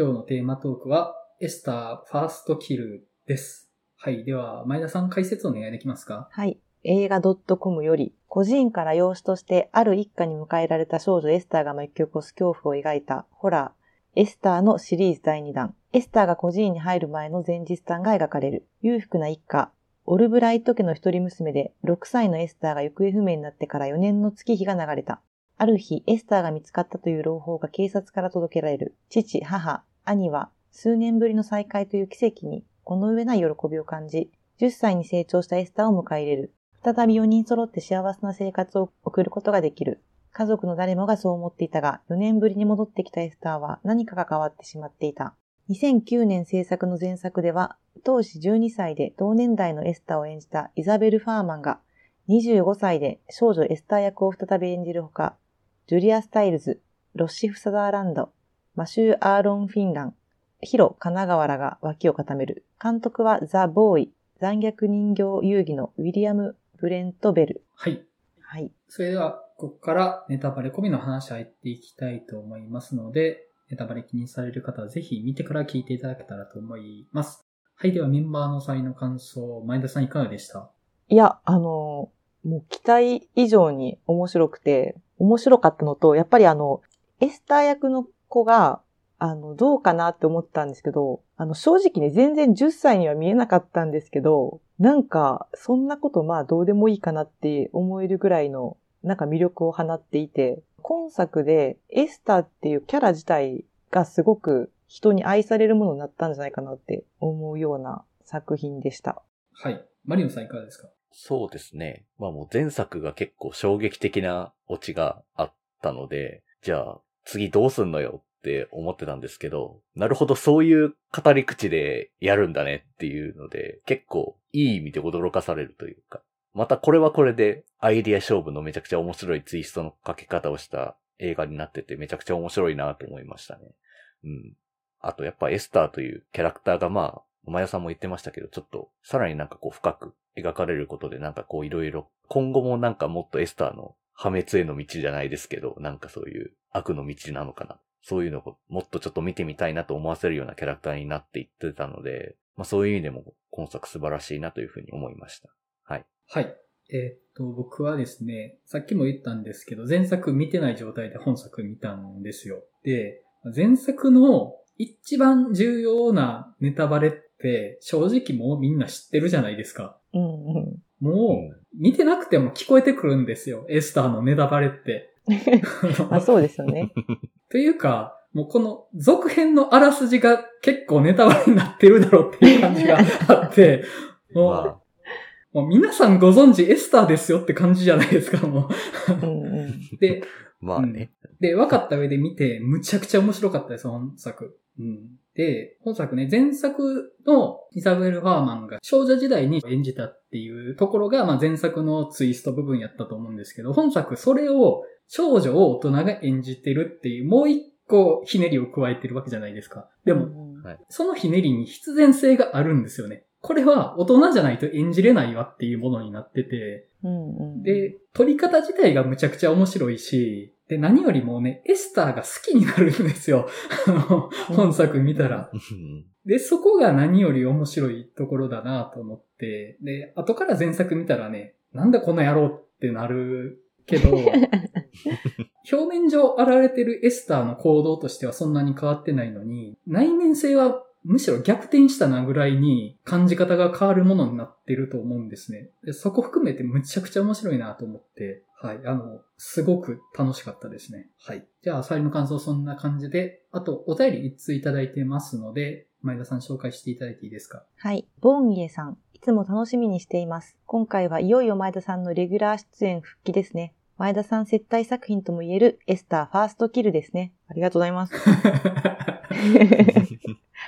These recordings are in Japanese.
今日のテーマトークは、エスターファーストキルです。はい。では、前田さん解説お願いできますか？はい。映画 .com より、孤児院から養子としてある一家に迎えられた少女エスターが巻き起こす恐怖を描いたホラー、エスターのシリーズ第2弾。エスターが孤児院に入る前の前日談が描かれる。裕福な一家、オルブライト家の一人娘で、6歳のエスターが行方不明になってから4年の月日が流れた。ある日、エスターが見つかったという朗報が警察から届けられる。父、母、兄は、数年ぶりの再会という奇跡に、この上ない喜びを感じ、10歳に成長したエスターを迎え入れる。再び4人揃って幸せな生活を送ることができる。家族の誰もがそう思っていたが、4年ぶりに戻ってきたエスターは何かが変わってしまっていた。2009年制作の前作では、当時12歳で同年代のエスターを演じたイザベル・ファーマンが、25歳で少女エスター役を再び演じるほか、ジュリア・スタイルズ、ロッシフ・サザーランド、マシュー・アーロン・フィンラン、ヒロ・カナガワラが脇を固める。監督はザ・ボーイ、残虐人形遊戯のウィリアム・ブレント・ベル。はい。はい。それでは、ここからネタバレ込みの話入っていきたいと思いますので、ネタバレ気にされる方はぜひ見てから聞いていただけたらと思います。はい。ではメンバーの際の感想、前田さんいかがでした？いや、あの、もう期待以上に面白くて、面白かったのと、やっぱりあの、エスター役の子が、あの、どうかなって思ったんですけど、あの、正直ね、全然10歳には見えなかったんですけど、なんか、そんなことまあどうでもいいかなって思えるぐらいの、なんか魅力を放っていて、今作でエスターっていうキャラ自体がすごく人に愛されるものになったんじゃないかなって思うような作品でした。はい。マリオさんいかがですか？そうですね。まあもう前作が結構衝撃的なオチがあったので、じゃあ次どうすんのよって思ってたんですけど、なるほどそういう語り口でやるんだねっていうので、結構いい意味で驚かされるというか、またこれはこれでアイディア勝負のめちゃくちゃ面白いツイストのかけ方をした映画になっててめちゃくちゃ面白いなと思いましたね。うん。あとやっぱエスターというキャラクターがまあ、お前さんも言ってましたけど、ちょっとさらになんかこう深く描かれることでなんかこういろいろ、今後もなんかもっとエスターの破滅への道じゃないですけど、なんかそういう悪の道なのかな。そういうのをもっとちょっと見てみたいなと思わせるようなキャラクターになっていってたので、まあそういう意味でも今作素晴らしいなというふうに思いました。はい。はい。えー、っと、僕はですね、さっきも言ったんですけど、前作見てない状態で本作見たんですよ。で、前作の一番重要なネタバレって正直もうみんな知ってるじゃないですか。うんうん、もう、見てなくても聞こえてくるんですよ。エスターのネタバレって。あそうですよね。というか、もうこの続編のあらすじが結構ネタバレになってるだろうっていう感じがあって、もう、まあ、もう皆さんご存知エスターですよって感じじゃないですか、もう。で、まあね、うん、で、分かった上で見て、むちゃくちゃ面白かったです、本作。うん。で、本作ね、前作のイザベル・ファーマンが少女時代に演じたっていうところが、まあ前作のツイスト部分やったと思うんですけど、本作それを少女を大人が演じてるっていう、もう一個ひねりを加えてるわけじゃないですか。でも、そのひねりに必然性があるんですよね。これは大人じゃないと演じれないわっていうものになってて、で、撮り方自体がむちゃくちゃ面白いし、で、何よりもね、エスターが好きになるんですよ。あの、本作見たら。で、そこが何より面白いところだなと思って、で、後から前作見たらね、なんだこの野郎ってなるけど、表面上現れてるエスターの行動としてはそんなに変わってないのに、内面性はむしろ逆転したなぐらいに感じ方が変わるものになってると思うんですね。でそこ含めてむちゃくちゃ面白いなと思って、はい、あの、すごく楽しかったですね。はい。じゃあ、サリの感想そんな感じで、あと、お便り一通いただいてますので、前田さん紹介していただいていいですか？はい。ボンギエさん、いつも楽しみにしています。今回はいよいよ前田さんのレギュラー出演復帰ですね。前田さん接待作品とも言えるエスターファーストキルですね。ありがとうございます。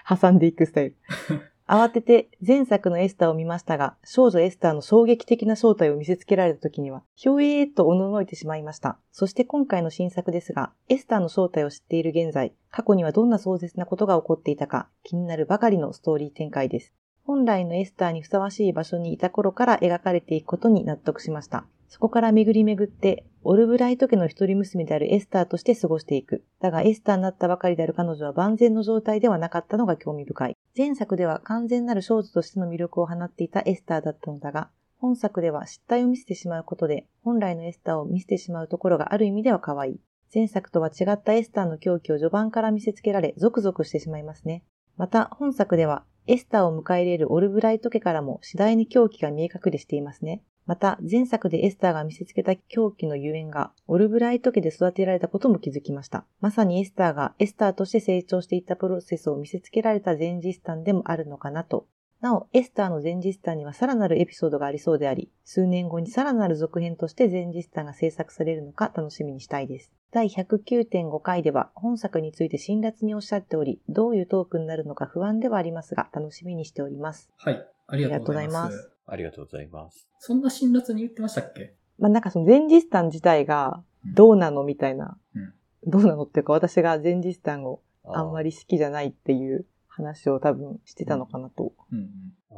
挟んでいくスタイル。慌てて前作のエスターを見ましたが、少女エスターの衝撃的な正体を見せつけられた時には、ひょえーとおののいてしまいました。そして今回の新作ですが、エスターの正体を知っている現在、過去にはどんな壮絶なことが起こっていたか、気になるばかりのストーリー展開です。本来のエスターにふさわしい場所にいた頃から描かれていくことに納得しました。そこから巡り巡って、オルブライト家の一人娘であるエスターとして過ごしていく。だがエスターになったばかりである彼女は万全の状態ではなかったのが興味深い。前作では完全なる少女としての魅力を放っていたエスターだったのだが、本作では失態を見せてしまうことで、本来のエスターを見せてしまうところがある意味では可愛い。前作とは違ったエスターの狂気を序盤から見せつけられ、ゾクゾクしてしまいますね。また、本作では、エスターを迎え入れるオルブライト家からも次第に狂気が見え隠れしていますね。また、前作でエスターが見せつけた狂気のゆえんが、オルブライト家で育てられたことも気づきました。まさにエスターがエスターとして成長していったプロセスを見せつけられた前日譚でもあるのかなと。なお、エスターの前日譚にはさらなるエピソードがありそうであり、数年後にさらなる続編として前日譚が制作されるのか楽しみにしたいです。第109.5回では本作について辛辣におっしゃっており、どういうトークになるのか不安ではありますが、楽しみにしております。はい。ありがとうございます。ありがとうございますありがとうございます。そんな辛辣に言ってましたっけ？まあなんかその前日譚自体がどうなのみたいな、うんどうなのっていうか私が前日譚をあんまり好きじゃないっていう話を多分してたのかなと。うんうん。あー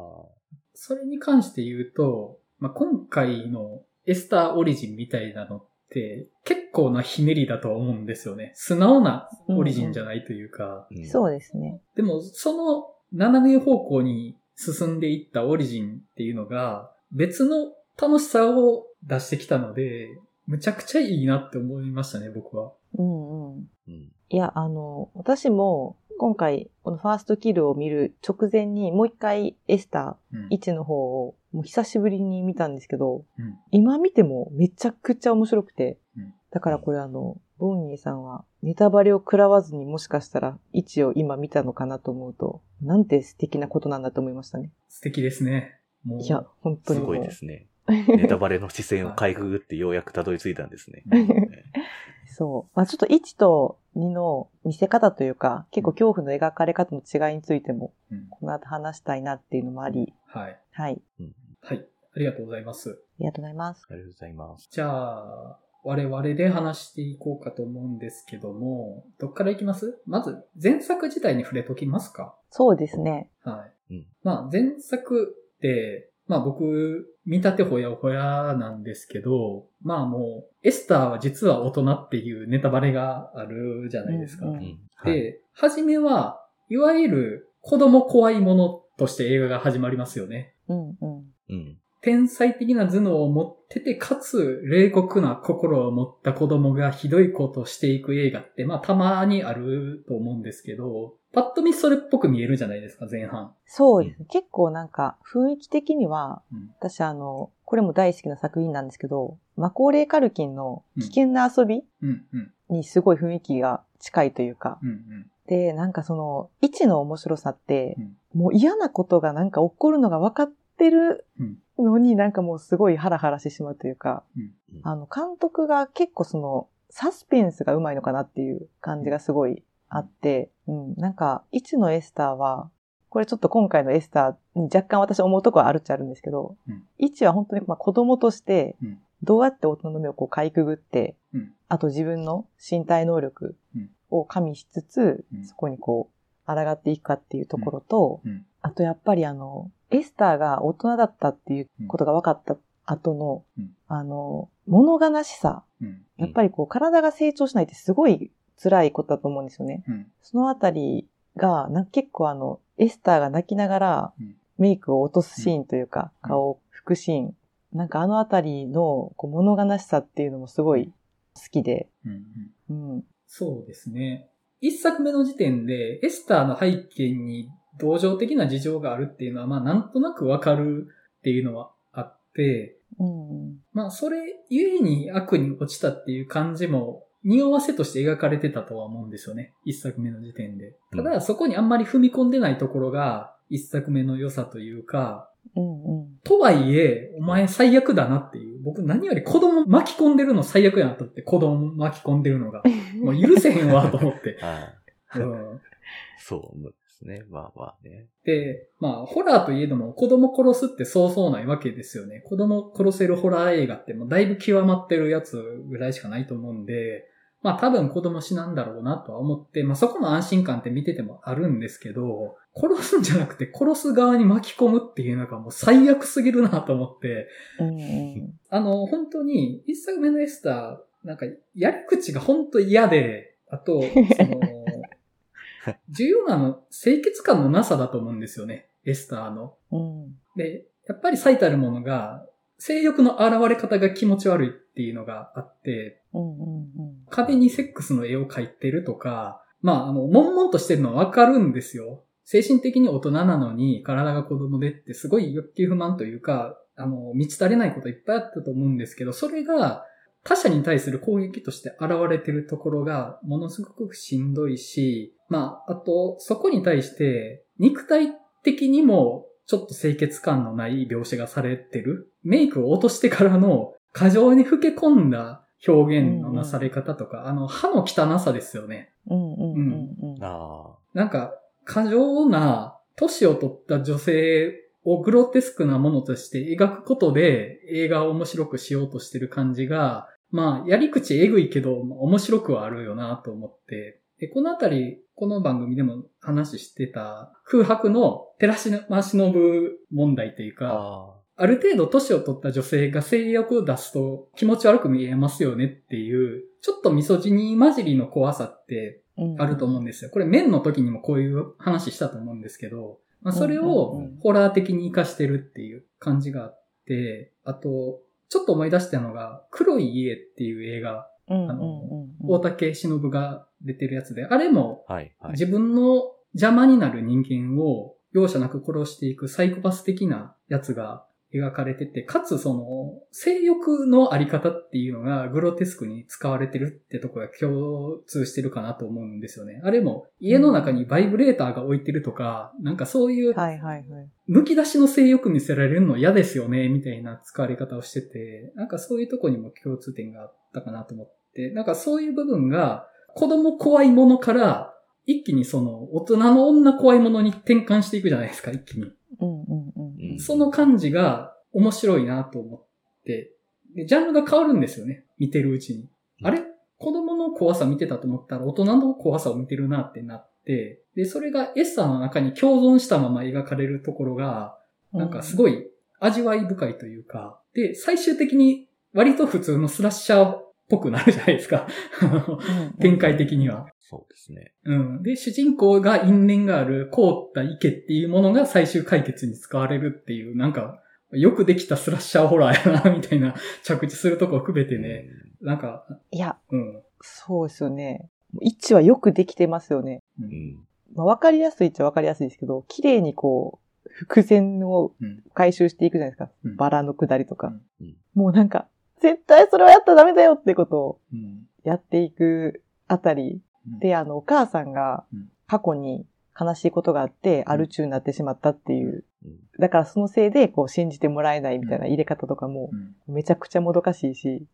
それに関して言うと、まあ、今回のエスターオリジンみたいなのって結構なひねりだとは思うんですよね。素直なオリジンじゃないというか。うんそうですね。でも、その斜め方向に進んでいったオリジンっていうのが別の楽しさを出してきたので、むちゃくちゃいいなって思いましたね、僕は。うんうん。うん。いや、あの、私も今回このファーストキルを見る直前にもう一回エスタうんー1の方をもう久しぶりに見たんですけど、うん今見てもめちゃくちゃ面白くて、うんだからこれあの、ボンニーさんはネタバレを食らわずにもしかしたら1を今見たのかなと思うと、なんて素敵なことなんだと思いましたね。素敵ですね。もう。いや、本当に。すごいですね。ネタバレの視線をかいくぐってようやくたどり着いたんですね。う んそう。まあちょっと1と2の見せ方というか、結構恐怖の描かれ方の違いについても、うんこの後話したいなっていうのもあり、はい。はい。うんはい。ありがとうございます。ありがとうございます。ありがとうございます。じゃあ、我々で話していこうかと思うんですけども、どっからいきます？まず、前作自体に触れときますかそうですね。はい。うんまあ、前作って、まあ僕、見立てほやほやなんですけど、まあもう、エスターは実は大人っていうネタバレがあるじゃないですか。で、はじめは、いわゆる子供怖いものとして映画が始まりますよね。うんうん。うん。天才的な頭脳を持ってて、かつ冷酷な心を持った子供がひどいことをしていく映画って、まあたまにあると思うんですけど、パッと見それっぽく見えるじゃないですか、前半。そうですね。結構なんか雰囲気的には、うん私あの、これも大好きな作品なんですけど、マコーレー・カルキンの危険な遊びにすごい雰囲気が近いというか、うん、うん。で、なんかその、位置の面白さってうん、もう嫌なことがなんか起こるのが分かってるうん。のになんかもうすごいハラハラしてしまうというか、うん。あの、監督が結構その、サスペンスがうまいのかなっていう感じがすごいあって、うん、なんか、1のエスターは、これちょっと今回のエスターに若干私思うところはあるっちゃあるんですけど、うん。1は本当にまあ子供としてうん、どうやって大人の目をこうかいくぐって、うん。あと自分の身体能力を加味しつつ、うん。そこにこう、抗っていくかっていうところと、うんあとやっぱりあの、エスターが大人だったっていうことが分かった後の、うんあの、物悲しさ。うん、やっぱりこう、体が成長しないってすごい辛いことだと思うんですよね。うん、そのあたりが、なんか結構あの、エスターが泣きながらうんメイクを落とすシーンというか、うん顔を拭くシーン。なんかあのあたりのこう物悲しさっていうのもすごい好きで、うん、うん。うん。そうですね。一作目の時点で、エスターの背景に同情的な事情があるっていうのは、まあなんとなくわかるっていうのはあって、うん。まあそれゆえに悪に落ちたっていう感じも、匂わせとして描かれてたとは思うんですよね。一作目の時点で。ただそこにあんまり踏み込んでないところが、一作目の良さというか、うんうん。とはいえ、お前最悪だなっていう。僕何より子供巻き込んでるの最悪やなと思って、子供巻き込んでるのが。もう許せへんわと思って。はい。うんそうですね。まあまあね。で、まあ、ホラーといえども子供殺すってそうそうないわけですよね。子供殺せるホラー映画ってもうだいぶ極まってるやつぐらいしかないと思うんで、まあ多分子供死なんだろうなとは思って、まあそこの安心感って見ててもあるんですけど、殺すんじゃなくて殺す側に巻き込むっていうのがもう最悪すぎるなと思って、うんうん。あの、本当に、一作目のエスター、なんか、やり口が本当嫌で、あと、その、重要なの、清潔感のなさだと思うんですよね、エスターの。うん。で、やっぱり最たるものが、性欲の現れ方が気持ち悪いっていうのがあって、壁にセックスの絵を描いてるとか、まあ、あの、悶々としてるのはわかるんですよ。精神的に大人なのに体が子供でってすごい欲求不満というか、あの、満ち足りないこといっぱいあったと思うんですけど、それが他者に対する攻撃として現れてるところがものすごくしんどいし、まあ、あと、そこに対して肉体的にもちょっと清潔感のない描写がされてる。メイクを落としてからの過剰に老け込んだ表現のなされ方とか、あの、歯の汚さですよね。うんうんうんうん。あなんか、過剰な、年を取った女性をグロテスクなものとして描くことで映画を面白くしようとしてる感じが、まあ、やり口えぐいけど、まあ面白くはあるよなと思って。で、このあたり、この番組でも話してた空白の寺島忍問題というあ。か、あある程度年を取った女性が性欲を出すと気持ち悪く見えますよねっていう、ちょっとミソジニー混じりの怖さってうんあると思うんですよ。これ、面の時にもこういう話したと思うんですけど、まあ、それうんをホラー的に活かしてるっていう感じがあって、あと、ちょっと思い出したのが、黒い家っていう映画、あのうん大竹しのぶが出てるやつで、あれも。自分の邪魔になる人間を容赦なく殺していくサイコパス的なやつが描かれてて、かつその性欲のあり方っていうのがグロテスクに使われてるってところが共通してるかなと思うんですよね。あれも家の中にバイブレーターが置いてるとか、なんかそういうはいはいはい。剥き出しの性欲見せられるの嫌ですよね、みたいな使われ方をしてて、なんかそういうとこにも共通点があったかなと思って、なんかそういう部分が子供怖いものから一気にその大人の女怖いものに転換していくじゃないですか、一気に。うんうんうん。うん。その感じが面白いなと思って、で、ジャンルが変わるんですよね、見てるうちに。あれ？子供の怖さ見てたと思ったら大人の怖さを見てるなってなって、で、それがエッサーの中に共存したまま描かれるところが、なんかすごい味わい深いというか、で、最終的に割と普通のスラッシャーっぽくなるじゃないですか。展開的には。そうですね。うん。で、主人公が因縁がある凍った池っていうものが最終解決に使われるっていう、なんか、よくできたスラッシャーホラーやな、みたいな 着地するとこを含めてね、なんか、いや、うん。そうですよね。位置はよくできてますよね。ううんん。まあ、わかりやすいっちゃわかりやすいですけど、綺麗にこう、伏線をうん回収していくじゃないですか。うんバラの下りとか。うんもうなんか、絶対それはやったらダメだよってことをうん。やっていくあたり。うんで、あの、お母さんがうん過去に悲しいことがあって、アル中になってしまったっていう。うんだからそのせいで、こう、信じてもらえないみたいな入れ方とかも、うん。めちゃくちゃもどかしいし、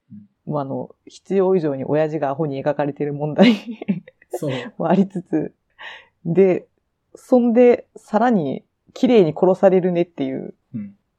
もうあの、必要以上に親父がアホに描かれてる問題。もありつつ、で、そんで、さらに、綺麗に殺されるねっていう。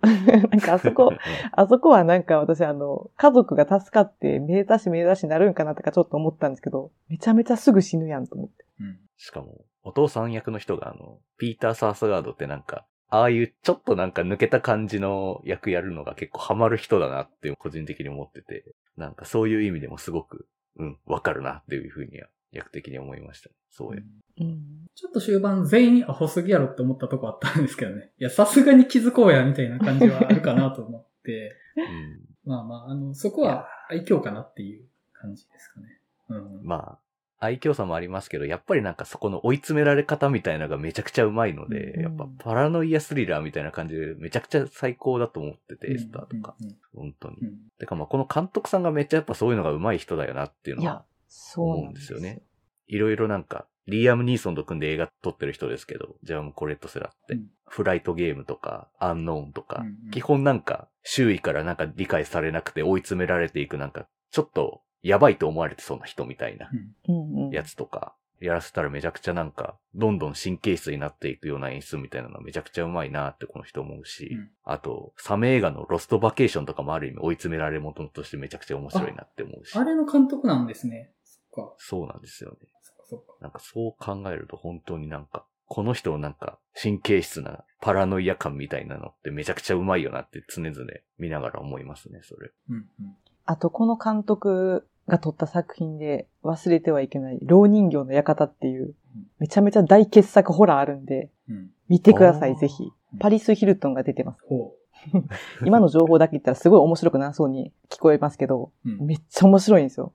うん。なんかあそこ、あそこはなんか私あの、家族が助かって、めでたしめでたしになるんかなとかちょっと思ったんですけど、めちゃめちゃすぐ死ぬやんと思って。うん。しかも、お父さん役の人があの、ピーター・サースガードってなんか、ああいうちょっとなんか抜けた感じの役やるのが結構ハマる人だなって個人的に思ってて、なんかそういう意味でもすごく、うん、わかるなっていうふうには役的に思いました。そうや。うん。ちょっと終盤全員アホすぎやろって思ったとこあったんですけどね。いや、さすがに気づこうや、みたいな感じはあるかなと思って。うん。まあまあ、あの、そこは愛嬌かなっていう感じですかね。うん。まあ、愛嬌さもありますけど、やっぱりなんかそこの追い詰められ方みたいなのがめちゃくちゃうまいので、うんやっぱパラノイアスリラーみたいな感じでめちゃくちゃ最高だと思ってて、うんエスターとか。うん本当に。うんてかまあこの監督さんがめっちゃやっぱそういうのが上手い人だよなっていうのはいや、そうなんですよ。ね。いろいろなんか、リーアム・ニーソンと組んで映画撮ってる人ですけど、ジャーム・コレット・セラって、うん。フライトゲームとか、アンノーンとか、うんうん。基本なんか、周囲からなんか理解されなくて追い詰められていくなんか、ちょっと、やばいと思われてそうな人みたいな。やつとか、やらせたらめちゃくちゃなんか、どんどん神経質になっていくような演出みたいなのはめちゃくちゃうまいなってこの人思うし、うん。あと、サメ映画のロストバケーションとかもある意味追い詰められるものとしてめちゃくちゃ面白いなって思うし。あれの監督なんですね。か。そうなんですよね。そっかそっか。なんかそう考えると本当になんか、この人のなんか神経質なパラノイア感みたいなのってめちゃくちゃうまいよなって常々見ながら思いますね、それ。うんうん。あと、この監督が撮った作品で忘れてはいけない、老人形の館っていう、めちゃめちゃ大傑作ホラーあるんで、うん。見てください、ぜひ。パリス・ヒルトンが出てます。ほ 今の情報だけ言ったらすごい面白くなさそうに聞こえますけど、う。うん。めっちゃ面白いんですよ。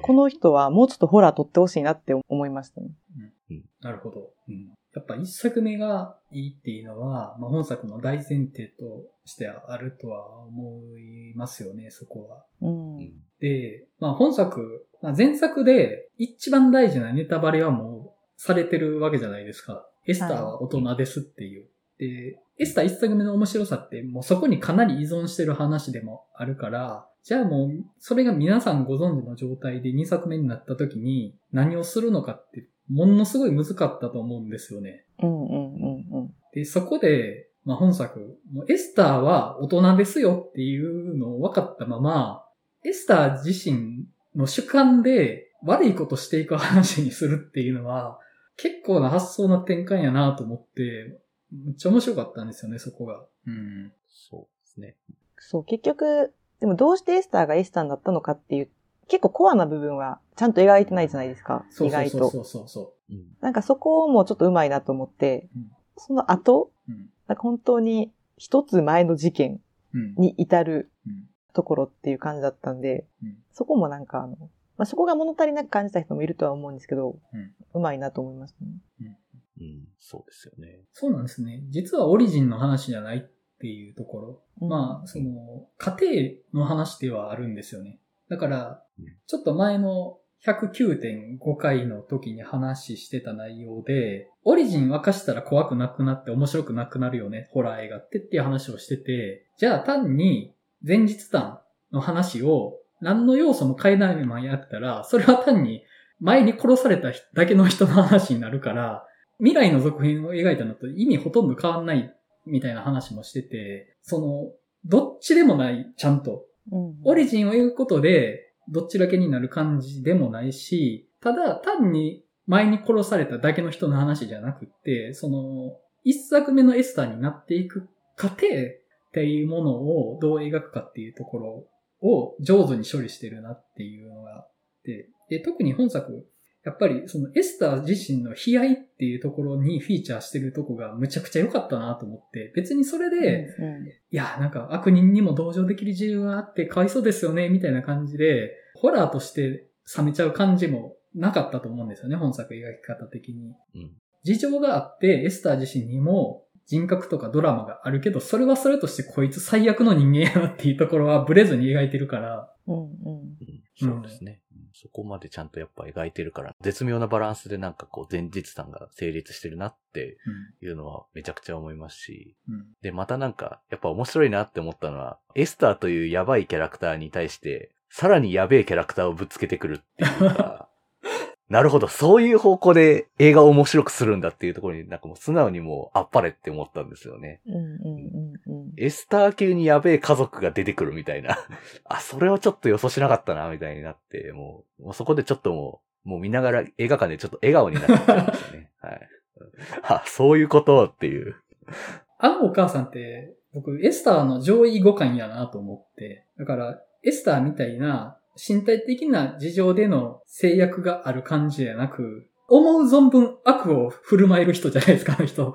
この人はもうちょっとホラー撮ってほしいなって思いましたね。なるほど。うん。やっぱ一作目がいいっていうのは、まあ、本作の大前提としてあるとは思いますよね、そこは。うん。うんで、まあ本作、まあ、前作で一番大事なネタバレはもうされてるわけじゃないですか。エスターは大人ですっていう。で、エスター一作目の面白さってもうそこにかなり依存してる話でもあるから、じゃあもうそれが皆さんご存知の状態で2作目になった時に何をするのかってものすごい難かったと思うんですよね。うんうんうんうん。で、そこで、まあ、本作、もうエスターは大人ですよっていうのを分かったまま、エスター自身の主観で悪いことしていく話にするっていうのは、結構な発想の転換やなと思って、めっちゃ面白かったんですよね、そこが。うん。そうですね。そう、結局、でもどうしてエスターがエスターになったのかっていう、結構コアな部分はちゃんと描いてないじゃないですか。そう意外と。そうそうそうそうん。なんかそこもちょっと上手いなと思って、うんその後、う。うん。なんか本当に一つ前の事件うん。に至るうん。ところっていう感じだったんで、うんそこもなんかあの、まあ、そこが物足りなく感じた人もいるとは思うんですけど、うんうまいなと思いましたね。うん。そうですよね。そうなんですね。実はオリジンの話じゃないっていうところ。うんまあ、その、家庭の話ではあるんですよね。だからうん、ちょっと前の109.5回の時に話してた内容で、オリジン沸かしたら怖くなくなって面白くなくなるよね、ホラー映画ってっていう話をしてて、じゃあ単に前日談の話を何の要素も変えないままやったら、それは単に前に殺されただけの人の話になるから、未来の続編を描いたのと意味ほとんど変わんないみたいな話もしてて、その、どっちでもない、ちゃんと。うんオリジンを描くことで、どっちだけになる感じでもないし、ただ単に前に殺されただけの人の話じゃなくって、その、一作目のエスターになっていく過程っていうものをどう描くかっていうところを上手に処理してるなっていうのがあって、で、特に本作、やっぱりそのエスター自身の悲哀っていうところにフィーチャーしてるとこがむちゃくちゃ良かったなと思って、別にそれで、うんいや、なんか悪人にも同情できる自由があってかわいそうですよね、みたいな感じで、ホラーとして冷めちゃう感じもなかったと思うんですよね、本作描き方的に。うん。事情があって、エスター自身にも人格とかドラマがあるけど、それはそれとしてこいつ最悪の人間やなっていうところはブレずに描いてるから、うんうん。うん。そうですね、うんそこまでちゃんとやっぱ描いてるから、絶妙なバランスでなんかこう前日談が成立してるなっていうのはめちゃくちゃ思いますし、うん。うん。で、またなんか、やっぱ面白いなって思ったのは、エスターというやばいキャラクターに対して、さらにやべえキャラクターをぶつけてくるっていうか、なるほど、そういう方向で映画を面白くするんだっていうところになんかもう素直にもうあっぱれって思ったんですよね。うんうんうんうんエスター級にやべえ家族が出てくるみたいな。あ、それはちょっと予想しなかったな、みたいになって、もう、もうそこでちょっともう、もう見ながら映画館でちょっと笑顔になっちゃったんですよね。はい。あ、そういうことっていう。あのお母さんって、僕、エスターの上位互換やなと思って。だから、エスターみたいな身体的な事情での制約がある感じじゃなく、思う存分悪を振る舞える人じゃないですか、あの人。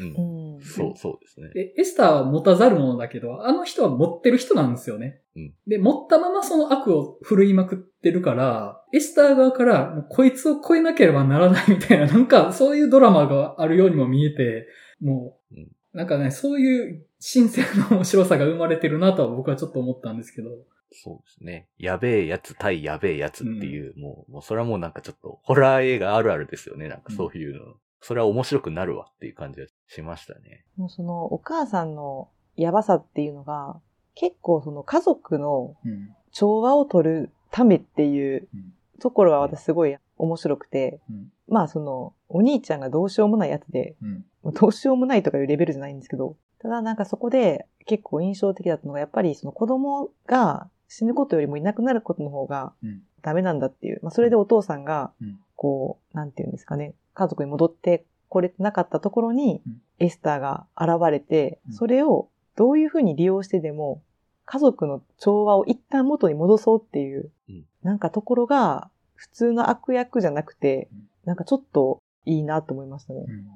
うんそう、そうですね。でエスターは持たざるものだけど、あの人は持ってる人なんですよね。うんで、持ったままその悪を振るいまくってるから、エスター側から、もうこいつを超えなければならないみたいな、なんかそういうドラマがあるようにも見えて、もう、うんなんかね、そういう新鮮な面白さが生まれてるなとは僕はちょっと思ったんですけど。そうですね。やべえやつ対やべえやつっていう、もう、もうそれはもうなんかちょっと、ホラー映画あるあるですよね。なんかそういうの。それは面白くなるわっていう感じがしましたね。もうそのお母さんのやばさっていうのが、結構その家族のうん。調和を取るためっていううんところが私すごい面白くて、うん。まあそのお兄ちゃんがどうしようもないやつで、うん。どうしようもないとかいうレベルじゃないんですけど、ただなんかそこで結構印象的だったのが、やっぱりその子供が死ぬことよりもいなくなることの方がうん。ダメなんだっていう。まあ、それでお父さんが、うん。こう、なんていうんですかね、家族に戻ってこれてなかったところにうん、エスターが現れて、うん。それをどういうふうに利用してでも、家族の調和を一旦元に戻そうっていう、うん。なんかところが、普通の悪役じゃなくてうん、なんかちょっといいなと思いましたね。うん。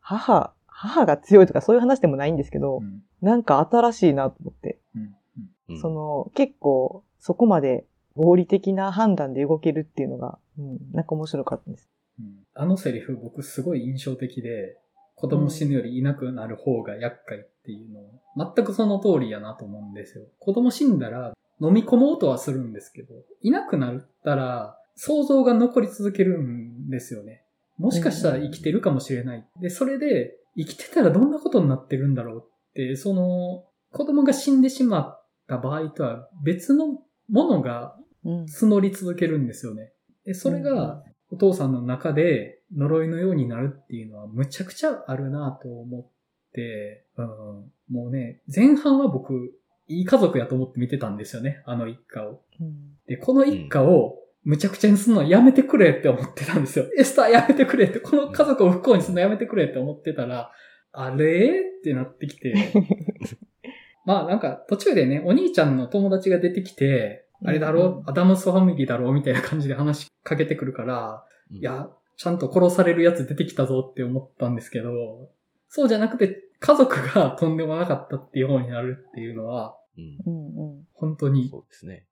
母、母が強いとかそういう話でもないんですけど、うん。なんか新しいなと思って。うんうんその、結構、そこまで合理的な判断で動けるっていうのが、うん、なんか面白かったです。うんあのセリフ僕すごい印象的で、子供死ぬよりいなくなる方が厄介っていうのを、全くその通りやなと思うんですよ。子供死んだら飲み込もうとはするんですけど、いなくなったら想像が残り続けるんですよね。もしかしたら生きてるかもしれない。で、それで生きてたらどんなことになってるんだろうって、その子供が死んでしまった場合とは別のものがうん。募り続けるんですよね。で、それがお父さんの中で呪いのようになるっていうのはむちゃくちゃあるなと思って、うん、もうね、前半は僕、いい家族やと思って見てたんですよね、あの一家を。うんで、この一家をむちゃくちゃにするのはやめてくれって思ってたんですよ。エスターやめてくれって、この家族を不幸にするのやめてくれって思ってたら、あれってなってきて、まあなんか途中でね、お兄ちゃんの友達が出てきて、あれだろ？うん。アダムスファミリーだろ？みたいな感じで話しかけてくるから、うん。いや、ちゃんと殺されるやつ出てきたぞって思ったんですけど、そうじゃなくて家族がとんでもなかったっていう方になるっていうのは、うん。うんうん。本当に、そうですね。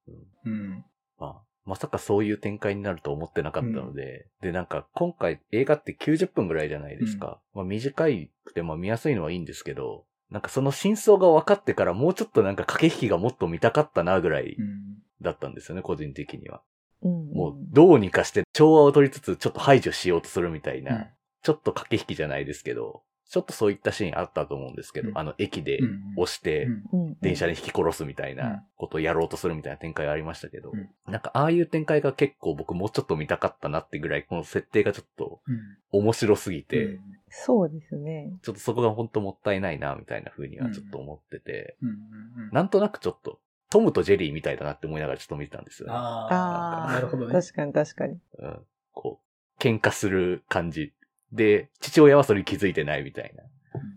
うん。うん。まあ、まさかそういう展開になると思ってなかったので、で、なんか今回映画って90分ぐらいじゃないですか。まあ短いくてまあ見やすいのはいいんですけど、なんかその真相が分かってからもうちょっとなんか駆け引きがもっと見たかったなぐらいうん。だったんですよね、個人的には。うん。うんもうどうにかして調和を取りつつちょっと排除しようとするみたいな、うん。ちょっと駆け引きじゃないですけど、ちょっとそういったシーンあったと思うんですけど、うん。あの駅でうん。押して、うん。うん電車で引き殺すみたいうん。なことをやろうとするみたいな展開ありましたけど、うん。なんかああいう展開が結構僕もうちょっと見たかったなってぐらい、この設定がちょっとうん。面白すぎて、うんそうですね。ちょっとそこが本当もったいないな、みたいな風にはちょっと思ってて、うんうんうん。なんとなくちょっと、トムとジェリーみたいだなって思いながらちょっと見てたんですよね。ああ、なるほどね。確かに確かに。うん。こう、喧嘩する感じ。で、父親はそれに気づいてないみたいな。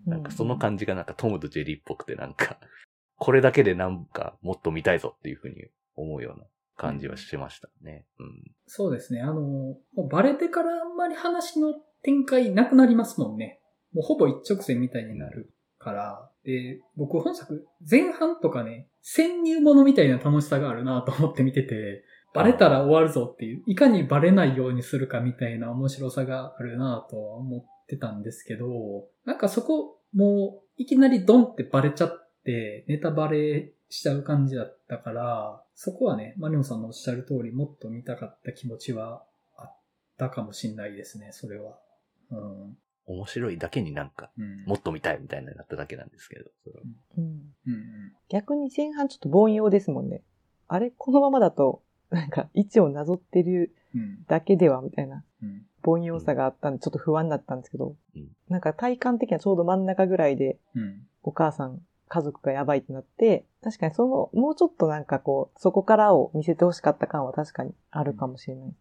なんかその感じがなんかトムとジェリーっぽくてなんか、これだけでなんかもっと見たいぞっていう風に思うような感じはしましたね。うん。そうですね。あの、もうバレてからあんまり話の展開なくなりますもんね。もうほぼ一直線みたいになるから。で、僕本作前半とかね、潜入ものみたいな楽しさがあるなと思って見てて、バレたら終わるぞっていう、いかにバレないようにするかみたいな面白さがあるなとは思ってたんですけど、なんかそこ、もういきなりドンってバレちゃって、ネタバレしちゃう感じだったから、そこはね、マリオンさんのおっしゃる通り、もっと見たかった気持ちはあったかもしんないですね、それは。うん。面白いだけになんか、うん。もっと見たいみたいになっただけなんですけど。うん。うん逆に前半ちょっと凡庸ですもんね。あれこのままだと、なんか位置をなぞってる。だけではみたいなうん。凡庸さがあったんで、ちょっと不安になったんですけど、うんなんか体感的にはちょうど真ん中ぐらいで、うん。お母さん、家族がやばいってなって、確かにその、もうちょっとなんかこう、そこからを見せてほしかった感は確かにあるかもしれない。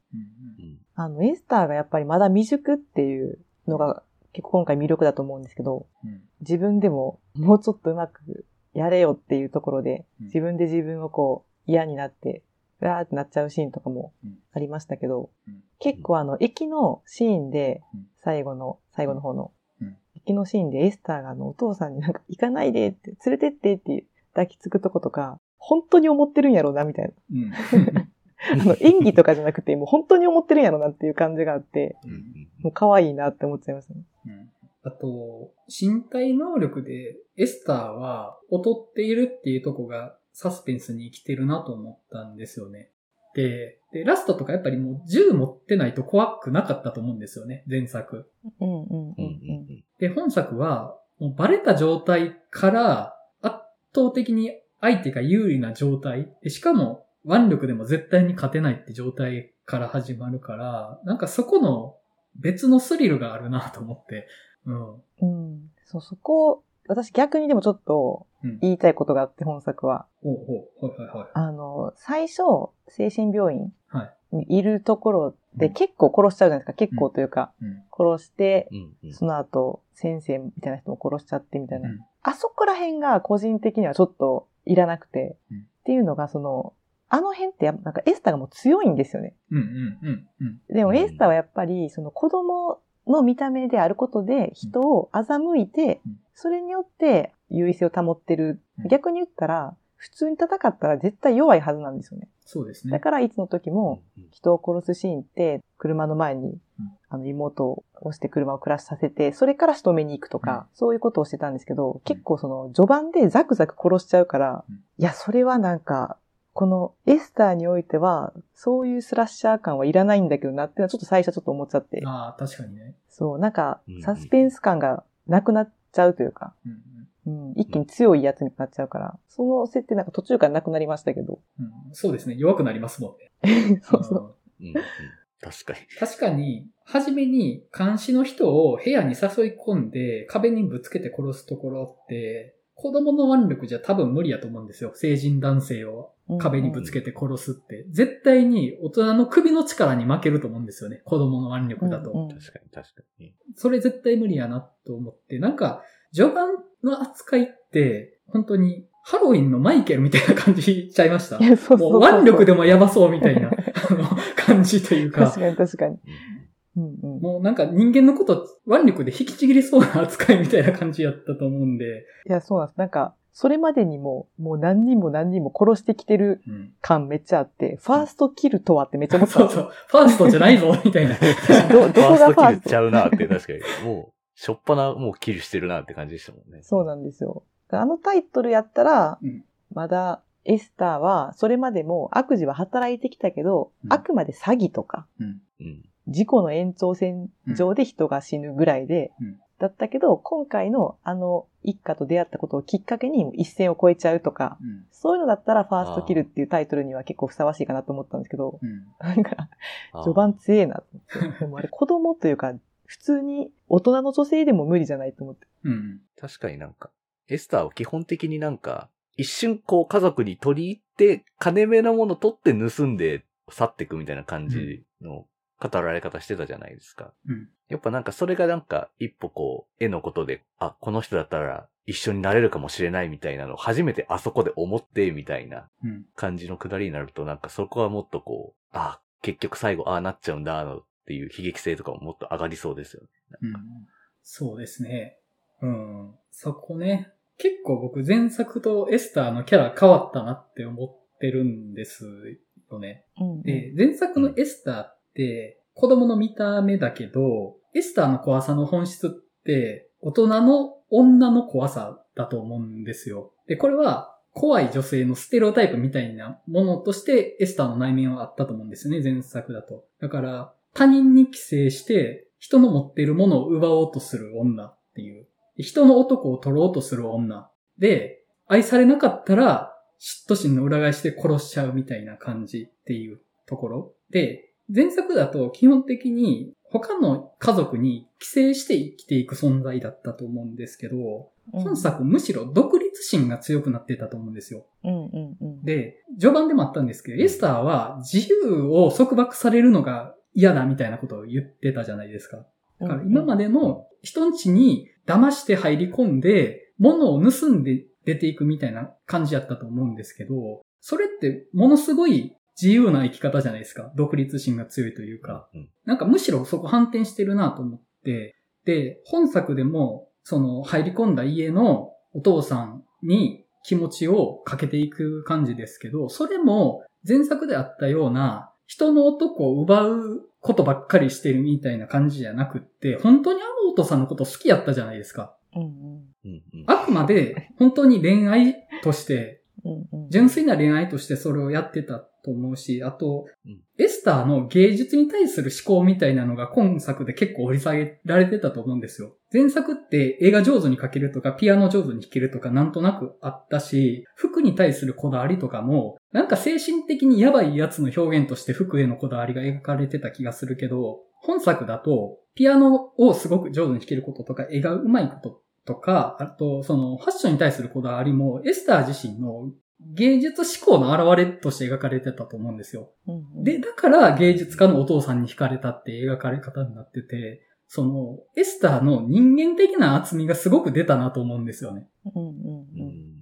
あの、エスターがやっぱりまだ未熟っていうのが結構今回魅力だと思うんですけど、うん。自分でももうちょっとうまくやれよっていうところで、うん。自分で自分をこう嫌になって、うわーってなっちゃうシーンとかもうん。ありましたけど、うん。結構あの、駅のシーンでうん、最後の、最後の方のうん、駅のシーンでエスターがあの、お父さんになんか行かないでって、連れてってって抱きつくとことか、本当に思ってるんやろうな、みたいな。うん。あの、演技とかじゃなくて、もう本当に思ってるんやろうなっていう感じがあって、うん。もう可愛いなって思っちゃいましたね。うんあと、身体能力でエスターは劣っているっていうとこがサスペンスに生きてるなと思ったんですよね。で、で、ラストとかやっぱりもう銃持ってないと怖くなかったと思うんですよね、前作。うんうんうんうん。うん。うん。で、本作は、もうバレた状態から圧倒的に相手が有利な状態。でしかも、腕力でも絶対に勝てないって状態から始まるから、なんかそこの別のスリルがあるなと思って。うん。うん。そう、そこ、私逆にでもちょっとうん言いたいことがあって、本作は。ほうほう。はいはいはい。あの、最初、精神病院はいにいるところでうん結構殺しちゃうじゃないですか。結構というか、うん。殺して、うんうんその後、先生みたいな人も殺しちゃってみたいな。うんあそこら辺が個人的にはちょっといらなくて、うんっていうのがその、あの辺ってやっぱなんかエスターがもう強いんですよね。うんうんうんうん。でもうんエスターはやっぱりその子供の見た目であることで人を欺いてうん、それによって優位性を保ってるうん。逆に言ったら、普通に戦ったら絶対弱いはずなんですよね。そうですね。だからいつの時もうん人を殺すシーンって車の前にうんあの妹を押して車をクラッシュさせて、それから仕留めに行くとか、そういうことをしてたんですけど、結構その序盤でザクザク殺しちゃうからうん、いや、それはなんか、このエスターにおいては、そういうスラッシャー感はいらないんだけどなっていうのはちょっと最初ちょっと思っちゃって、ああ、確かにね。そう、なんかうん。うんサスペンス感がなくなっちゃうというか、うん。うん、一気に強いやつになっちゃうから、その設定なんか途中からなくなりましたけど、うんうん。そうですね。弱くなりますもんね。そうそう。うん。うん確かに。確かに、初めに監視の人を部屋に誘い込んで壁にぶつけて殺すところって、子供の腕力じゃ多分無理やと思うんですよ。成人男性を壁にぶつけて殺すって。絶対に大人の首の力に負けると思うんですよね。子供の腕力だと。うんうん確かに確かに。それ絶対無理やなと思って、なんか、序盤の扱いって、本当に、ハロウィンのマイケルみたいな感じしちゃいました？い。や、そうそうそうもう腕力でもやばそうみたいな、あの、感じというか確、かに確かに。うんうんうん。もうなんか人間のこと腕力で引きちぎりそうな扱いみたいな感じやったと思うんで、いや、そうなんです。なんか、それまでにも、もう何人も何人も殺してきてるうん。感めっちゃあって、ファーストキルとはってめっちゃ思ったんですよ。そうそう、ファーストじゃないぞ、みたいな。ど、どこがファファーストキルーストちゃうなって確かに。もう、しょっぱな、もうキルしてるなって感じでしたもんね。そうなんですよ。あのタイトルやったら、うんまだエスターはそれまでも悪事は働いてきたけど、うんあくまで詐欺とか、うん。うん。事故の延長線上で人が死ぬぐらいで、うんだったけど、今回のあの一家と出会ったことをきっかけに一線を越えちゃうとか、うん。そういうのだったらファーストキルっていうタイトルには結構ふさわしいかなと思ったんですけど、うん。なんか、あー序盤強えなと思って。でもあれ子供というか、普通に大人の女性でも無理じゃないと思って。うん。確かになんか、エスターは基本的になんか、一瞬こう家族に取り入って、金目のもの取って盗んで去っていくみたいな感じの語られ方してたじゃないですか。うん。やっぱなんかそれがなんか一歩こう、絵のことで、あ、この人だったら一緒になれるかもしれないみたいなのを初めてあそこで思ってみたいなうん。感じのくだりになるとなんかそこはもっとこう、あ、結局最後ああなっちゃうんだ、のっていう悲劇性とかももっと上がりそうですよね。うん。そうですね。うん。そこね。結構僕前作とエスターのキャラ変わったなって思ってるんですよね。うんで、前作のエスターって子供の見た目だけど、エスターの怖さの本質って大人の女の怖さだと思うんですよ。で、これは怖い女性のステレオタイプみたいなものとしてエスターの内面はあったと思うんですよね、前作だと。だから、他人に寄生して人の持っているものを奪おうとする女っていう。人の男を取ろうとする女。で、愛されなかったら嫉妬心の裏返しで殺しちゃうみたいな感じっていうところ。で、前作だと基本的に他の家族に寄生して生きていく存在だったと思うんですけど、本作むしろ独立心が強くなってたと思うんですよ。うんうんうん。で、序盤でもあったんですけど、エスターは自由を束縛されるのが嫌だみたいなことを言ってたじゃないですか。だから今までの人ん家に騙して入り込んで、物を盗んで出ていくみたいな感じやったと思うんですけど、それってものすごい自由な生き方じゃないですか。独立心が強いというか。うん。なんかむしろそこ反転してるなと思って、で、本作でも、その入り込んだ家のお父さんに気持ちをかけていく感じですけど、それも前作であったような人の男を奪うことばっかりしてるみたいな感じじゃなくって、本当にあのお父さんのこと好きやったじゃないですか。うんうん。あくまで本当に恋愛として。純粋な恋愛としてそれをやってたと思うし、あとうん、エスターの芸術に対する思考みたいなのが今作で結構掘り下げられてたと思うんですよ。前作って映画上手に描けるとか、ピアノ上手に弾けるとかなんとなくあったし、服に対するこだわりとかも、なんか精神的にやばいやつの表現として服へのこだわりが描かれてた気がするけど、本作だと、ピアノをすごく上手に弾けることとか、絵が上手いこととか、あと、その、ファッションに対するこだわりも、エスター自身の芸術思考の表れとして描かれてたと思うんですよ。で、だから芸術家のお父さんに惹かれたって描かれ方になってて、その、エスターの人間的な厚みがすごく出たなと思うんですよね。うんうんううんん。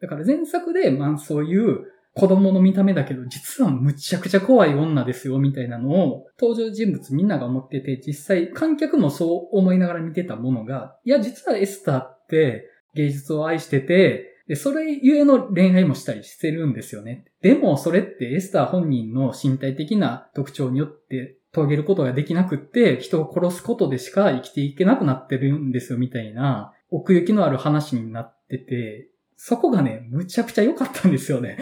だから前作で、まあそういう子供の見た目だけど、実はむちゃくちゃ怖い女ですよ、みたいなのを登場人物みんなが思ってて、実際観客もそう思いながら見てたものが、いや、実はエスターって芸術を愛してて、で、それゆえの恋愛もしたりしてるんですよね。でも、それってエスター本人の身体的な特徴によって遂げることができなくって、人を殺すことでしか生きていけなくなってるんですよ、みたいな、奥行きのある話になってて、そこがね、むちゃくちゃ良かったんですよね。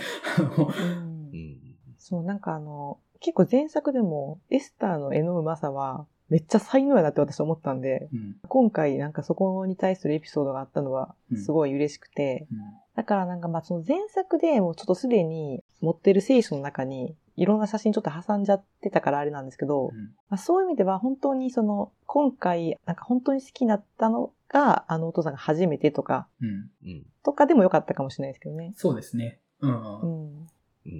そう、なんかあの、結構前作でもエスターの絵のうまさはめっちゃ才能やなって私思ったんで、うん今回なんかそこに対するエピソードがあったのはうんすごい嬉しくて、うんだからなんかまあその前作でもうちょっとすでに持ってる聖書の中にいろんな写真ちょっと挟んじゃってたからあれなんですけど、うんまあ、そういう意味では本当にその今回なんか本当に好きになったのがあのお父さんが初めてとか。とかでもよかったかもしれないですけどね。そうですね。うん。うん。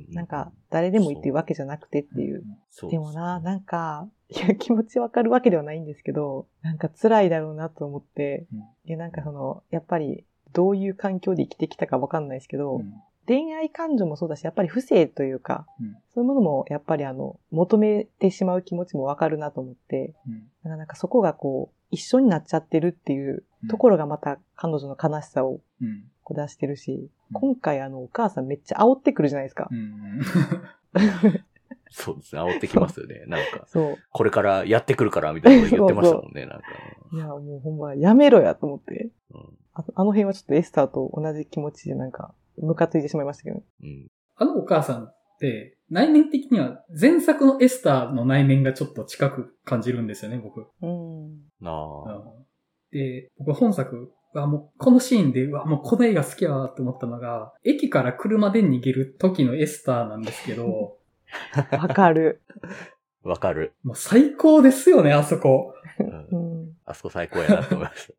うん。なんか誰でもいいっていうわけじゃなくてっていう。そう。でもな、なんか、いや、気持ちわかるわけではないんですけど、なんか辛いだろうなと思って、うん。いや、なんかその、やっぱり、どういう環境で生きてきたかわかんないですけど、うん。恋愛感情もそうだし、やっぱり不正というか、うん。そういうものも、やっぱりあの、求めてしまう気持ちもわかるなと思って、うん。なんかなんかそこがこう、一緒になっちゃってるっていうところがまた彼女の悲しさをうん。出してるし、うん今回あの、お母さんめっちゃ煽ってくるじゃないですかう。ん。そうですね。煽ってきますよね。なんか、そう。これからやってくるからみたいなこと言ってましたもんね。なんか。いや、もうほんま、やめろやと思って。うんああの辺はちょっとエスターと同じ気持ちでなんか、ムカついてしまいましたけど。うん。あのお母さんって、内面的には前作のエスターの内面がちょっと近く感じるんですよね、僕。うん。なあ。で、僕本作はもうこのシーンで、うわ、もうこの映画好きやわって思ったのが、駅から車で逃げる時のエスターなんですけど、わかる。わかる。もう最高ですよね、あそこ。うんうん。あそこ最高やなって思いました。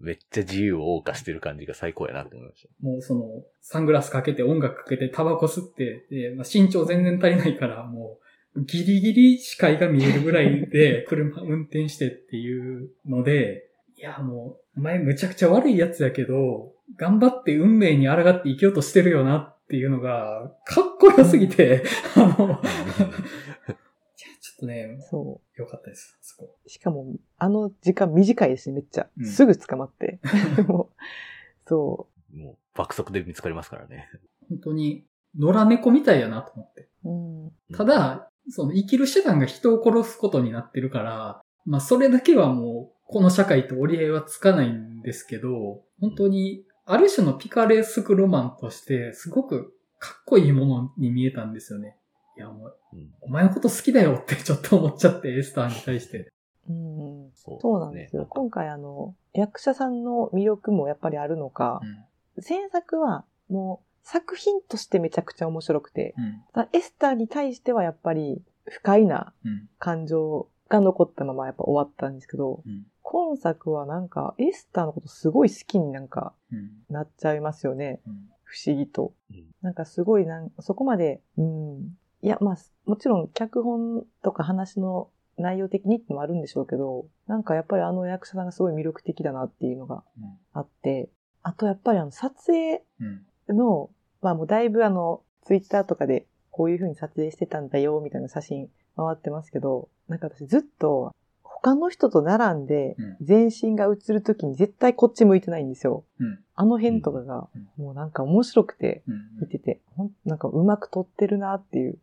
めっちゃ自由を謳歌してる感じが最高やなって思いました。もうその、サングラスかけて音楽かけてタバコ吸って、で、まあ、身長全然足りないから、もう、ギリギリ視界が見えるぐらいで 車運転してっていうので、いやもう、お前むちゃくちゃ悪いやつやけど、頑張って運命に抗って生きようとしてるよなっていうのが、かっこよすぎて、あの、いや、ちょっとね、そよかったです、そこ。う。しかも、あの時間短いですし、めっちゃ。うんすぐ捕まって。もうそもう爆速で見つかりますからね。本当に、野良猫みたいやなと思って。う。うん。ただ、その生きる手段が人を殺すことになってるから、まあそれだけはもう、この社会と折り合いはつかないんですけど、本当に、ある種のピカレスクロマンとして、すごくかっこいいものに見えたんですよね。いや、もう、うんお前のこと好きだよってちょっと思っちゃって、エスターに対して。うん。そうなんですよ。今回あの、役者さんの魅力もやっぱりあるのか、前作はもう作品としてめちゃくちゃ面白くて、うん。エスターに対してはやっぱり不快なうん。感情が残ったままやっぱ終わったんですけど、うん。今作はなんかエスターのことすごい好きになんかうん。なっちゃいますよね。うん。不思議と。うんなんかすごいなんそこまで、うん。いや、まあ、もちろん脚本とか話の内容的にってのもあるんでしょうけど、なんかやっぱりあの役者さんがすごい魅力的だなっていうのがあって、あとやっぱりあの撮影うん。の、まあもうだいぶあの、ツイッターとかでこういう風に撮影してたんだよ、みたいな写真回ってますけど、なんか私ずっと他の人と並んでうん全身が映るときに絶対こっち向いてないんですよ。うん。あの辺とかがうもうなんか面白くてうん。見てて、ほんなんかうまく撮ってるなっていう。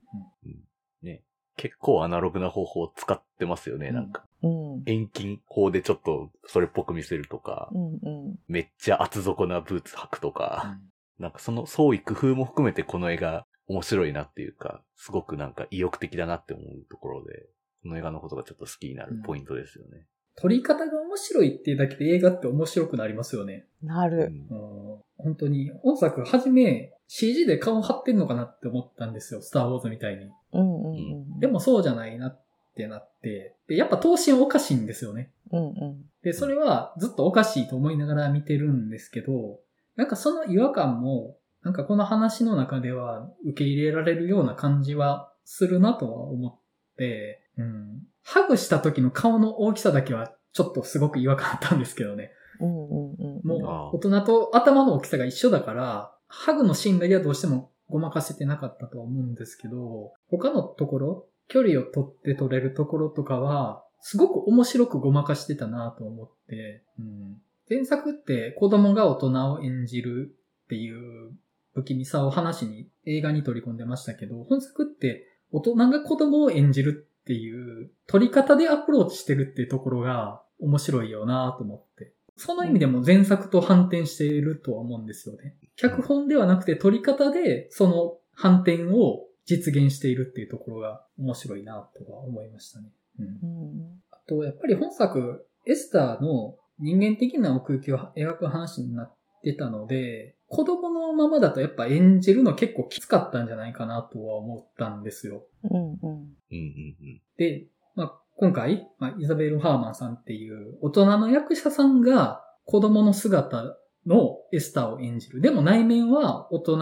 ね。結構アナログな方法を使ってますよね、うんなんか。うん。遠近法でちょっとそれっぽく見せるとか、うんうん。めっちゃ厚底なブーツ履くとか、なんかその創意工夫も含めてこの映画面白いなっていうか、すごくなんか意欲的だなって思うところで、この映画のことがちょっと好きになるポイントですよね。撮り方が面白いっていうだけで映画って面白くなりますよね。なる。うん本当に、本作はじめ CG で顔張ってんのかなって思ったんですよ。スターウォーズみたいに。うんうんうん。でも、そうじゃないなってなって、で、やっぱ頭身おかしいんですよね。うんうん。で、それはずっとおかしいと思いながら見てるんですけど、なんかその違和感も、なんかこの話の中では受け入れられるような感じはするなとは思って、うん。ハグした時の顔の大きさだけはちょっとすごく違和感あったんですけどね。うんうんうん。もう大人と頭の大きさが一緒だから、ハグのシーンだけはどうしてもごまかせてなかったとは思うんですけど、他のところ、距離を取って取れるところとかは、すごく面白くごまかしてたなと思って、うん、前作って子供が大人を演じるっていう不気味さを話に映画に取り込んでましたけど、本作って大人が子供を演じるっていう取り方でアプローチしてるっていうところが面白いよなと思って。その意味でも前作と反転しているとは思うんですよね。脚本ではなくて取り方でその反転を実現しているっていうところが面白いなとは思いましたね。うんうんあと、やっぱり本作、エスターの人間的な奥行きを描く話になってたので、子供のままだとやっぱ演じるの結構きつかったんじゃないかなとは思ったんですよ。うんうん。うんうんうん。で、まあ、今回、まあ、イザベル・ハーマンさんっていう大人の役者さんが子供の姿のエスターを演じる。でも内面は大人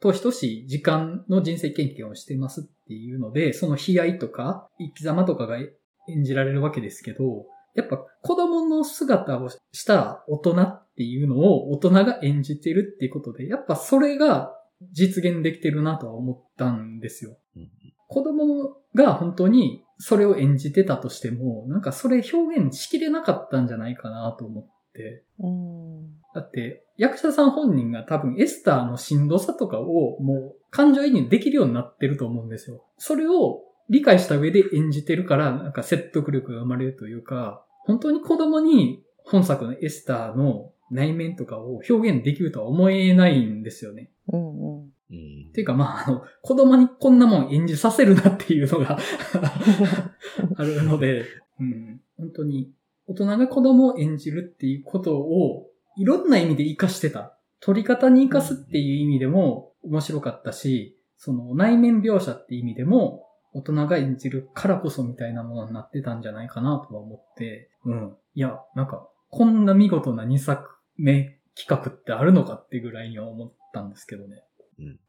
と等しい時間の人生経験をしていますっていうので、その悲哀とか生き様とかが演じられるわけですけど、やっぱ子供の姿をした大人っていうのを大人が演じてるっていうことで、やっぱそれが実現できてるなとは思ったんですよ。うん子供が本当にそれを演じてたとしても、なんかそれ表現しきれなかったんじゃないかなと思って。うん。だって、役者さん本人が多分エスターのしんどさとかをもう感情移入できるようになってると思うんですよ。それを理解した上で演じてるから、なんか説得力が生まれるというか、本当に子供に本作のエスターの内面とかを表現できるとは思えないんですよね。うんうん。うんっていうかまあ、あの、子供にこんなもん演じさせるなっていうのが あるので、うん、本当に大人が子供を演じるっていうことをいろんな意味で活かしてた。撮り方に活かすっていう意味でも面白かったし、その内面描写っていう意味でも大人が演じるからこそみたいなものになってたんじゃないかなとは思って、うん。いや、なんか、こんな見事な2作目企画ってあるのかってぐらいには思ったんですけどね。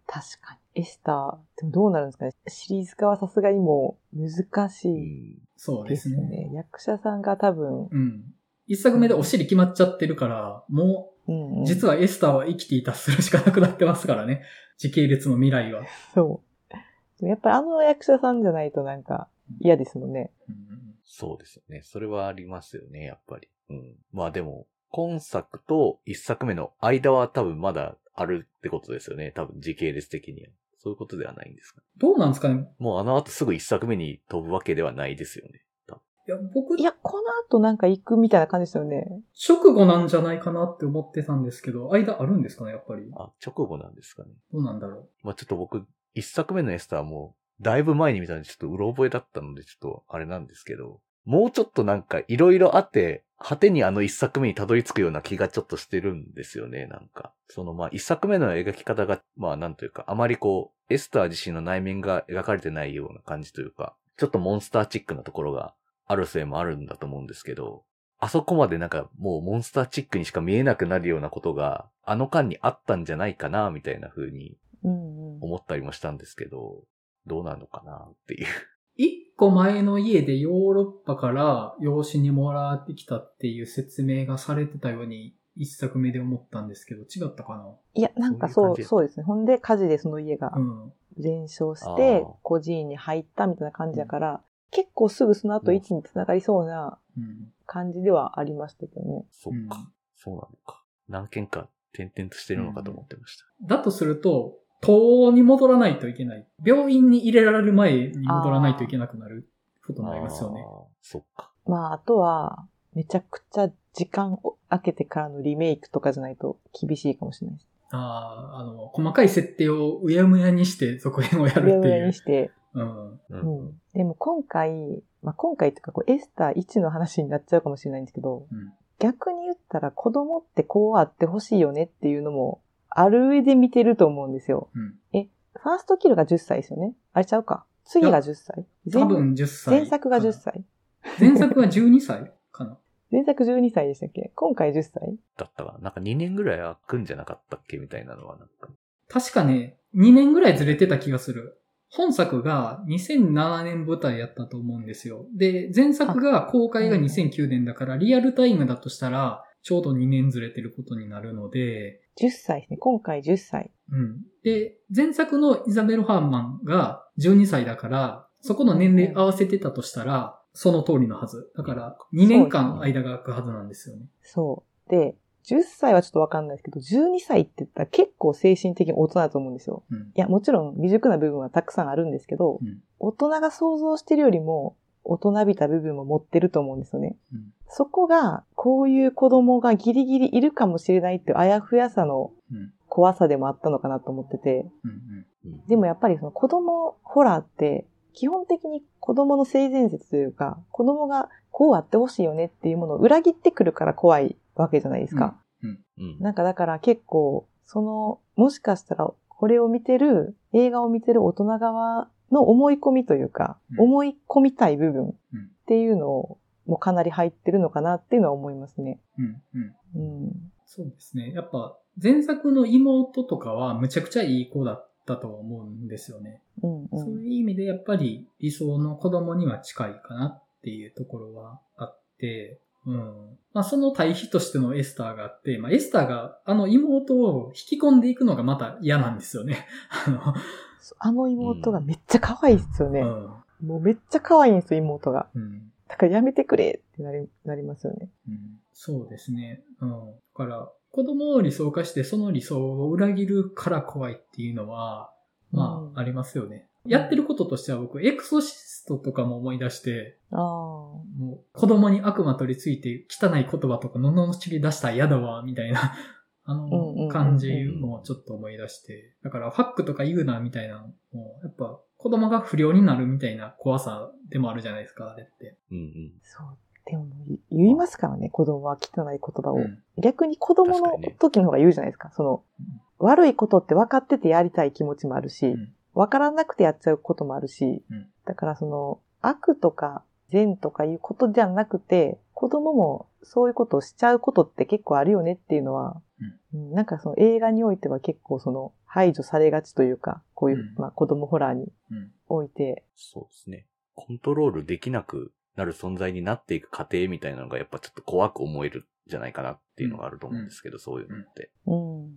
確かに。エスター、でもどうなるんですかね。シリーズ化はさすがにもう難しういんそうでですね。役者さんが多分、うん。一作目でお尻決まっちゃってるから、もうん、うう、ん。実はエスターは生きていたするしかなくなってますからね。時系列の未来は。そやっぱりあの役者さんじゃないとなんか嫌ですもんね。うんそうですよね。それはありますよね、やっぱり。うん。まあでも、今作と一作目の間は多分まだあるってことですよね。多分時系列的には。そういうことではないんですか。どうなんですかねもうあの後すぐ一作目に飛ぶわけではないですよね。いや、僕い、や、この後なんか行くみたいな感じですよね。直後なんじゃないかなって思ってたんですけど、間あるんですかね、やっぱり。あ、直後なんですかね。どうなんだろまあちょっと僕、一作目のエスターも、だいぶ前に見たのでちょっとうろ覚えだったので、ちょっとあれなんですけど、もうちょっとなんかいろいろあって、果てにあの一作目にたどり着くような気がちょっとしてるんですよね、なんか。そのまあ一作目の描き方が、まあなんというか、あまりこう、エスター自身の内面が描かれてないような感じというか、ちょっとモンスターチックなところがあるせいもあるんだと思うんですけど、あそこまでなんかもうモンスターチックにしか見えなくなるようなことが、あの間にあったんじゃないかな、みたいな風に。思ったりもしたんですけど、どうなのかなっていう。う。一個前の家でヨーロッパから養子にもらってきたっていう説明がされてたように、一作目で思ったんですけど、違ったかいや、なんかそうう、そうですね。ほんで、火事でその家がなうん。全焼しあてー、孤児院に入ったみたいな感じだから、結構すぐその後位置に繋がりそうなうん。感じではありましたけどね。そっか、うんそうなのか。何件か点々としてるのかと思ってました。だとすると、東に戻らないといけない。病院に入れられる前に戻らないといけなくなることになりますよね。そっか。まあ、あとは、めちゃくちゃ時間を空けてからのリメイクとかじゃないと厳しいかもしれないです。ああ、あの、細かい設定をうやむやにして続編をやうやむるっていう。やにして。うん。う。うんん。でも今回、まあ今回っていうかこうエスター1の話になっちゃうかもしれないんですけど、うん。逆に言ったら子供ってこうあってほしいよねっていうのもある上で見てると思うんですよ。うん。ファーストキルが10歳ですよね。あれちゃうか。次が10歳。多分10歳。前作が10。歳。前作は12歳かな。前作12歳 でしたっけ？今回10歳だったかな。なんか2年ぐらい空くんじゃなかったっけみたいなのはなんか。確かね、2年ぐらいずれてた気がする。本作が2007年舞台やったと思うんですよ。で、前作が公開が2009年だから、リアルタイムだとしたら、ちょうど2年ずれてることになるので、10歳ですね。今回10歳。うん。で、前作のイザベル・ハーマンが12歳だから、そこの年齢合わせてたとしたら、その通りのはず。だから、2年間間が空くはずなんですよね。そう。で、10歳はちょっとわかんないですけど、12歳って言ったら結構精神的に大人だと思うんですよ。うん。いや、もちろん未熟な部分はたくさんあるんですけど、うん。大人が想像してるよりも大人びた部分も持ってると思うんですよね。うん。そこが、こういう子供がギリギリいるかもしれないっていうあやふやさのうん。怖さでもあったのかなと思ってて、うん。うんでもやっぱりその子供ホラーって、基本的に子供の性善説というか、子供がこうあってほしいよねっていうものを裏切ってくるから怖いわけじゃないですか。うん。なんかだから結構、その、もしかしたらこれを見てる、映画を見てる大人側の思い込みというか、うん思い込みたい部分うんっていうのを、もうかなり入ってるのかなっていうのは思いますね。うん。うん。うん。そうですね。やっぱ、前作の妹とかはむちゃくちゃいい子だったと思うんですよね。うん、う。そうんいう意味でやっぱり理想の子供には近いかなっていうところはあって、うん。まあその対比としてのエスターがあって、まあエスターがあの妹を引き込んでいくのがまた嫌なんですよね。あの、あの妹がめっちゃ可愛いっすよね。うん。もうめっちゃ可愛いんですよ、妹が。うん。だからやめてくれってなり、なりますよね。うんそうですね。うん。だから、子供を理想化してその理想を裏切るから怖いっていうのは、まうんあ、ありますよね。やってることとしては僕、エクソシストとかも思い出して、ああ。もう子供に悪魔取り付いて汚い言葉とか罵り出したら嫌だわ、みたいな、あうんうんうんうんの感じもちょっと思い出して。だからファックとか言うな、みたいなのも、やっぱ子供が不良になるみたいな怖さでもあるじゃないですか、あれって。うんうん。そう。でも言言いますからね、子供は汚い言葉を。うん逆に子供の時の方が言うじゃないですか。その、悪いことって分かっててやりたい気持ちもあるし、うん分からなくてやっちゃうこともあるし、うんだからその、悪とか善とかいうことじゃなくて、子供もそういうことをしちゃうことって結構あるよねっていうのは、うんなんかその映画においては結構その排除されがちというか、こういう、うんまあ子供ホラーにうん。おいて、そうですね。コントロールできなくなる存在になっていく過程みたいなのがやっぱちょっと怖く思えるんじゃないかなっていうのがあると思うんですけど、そういうのって。うん。うん。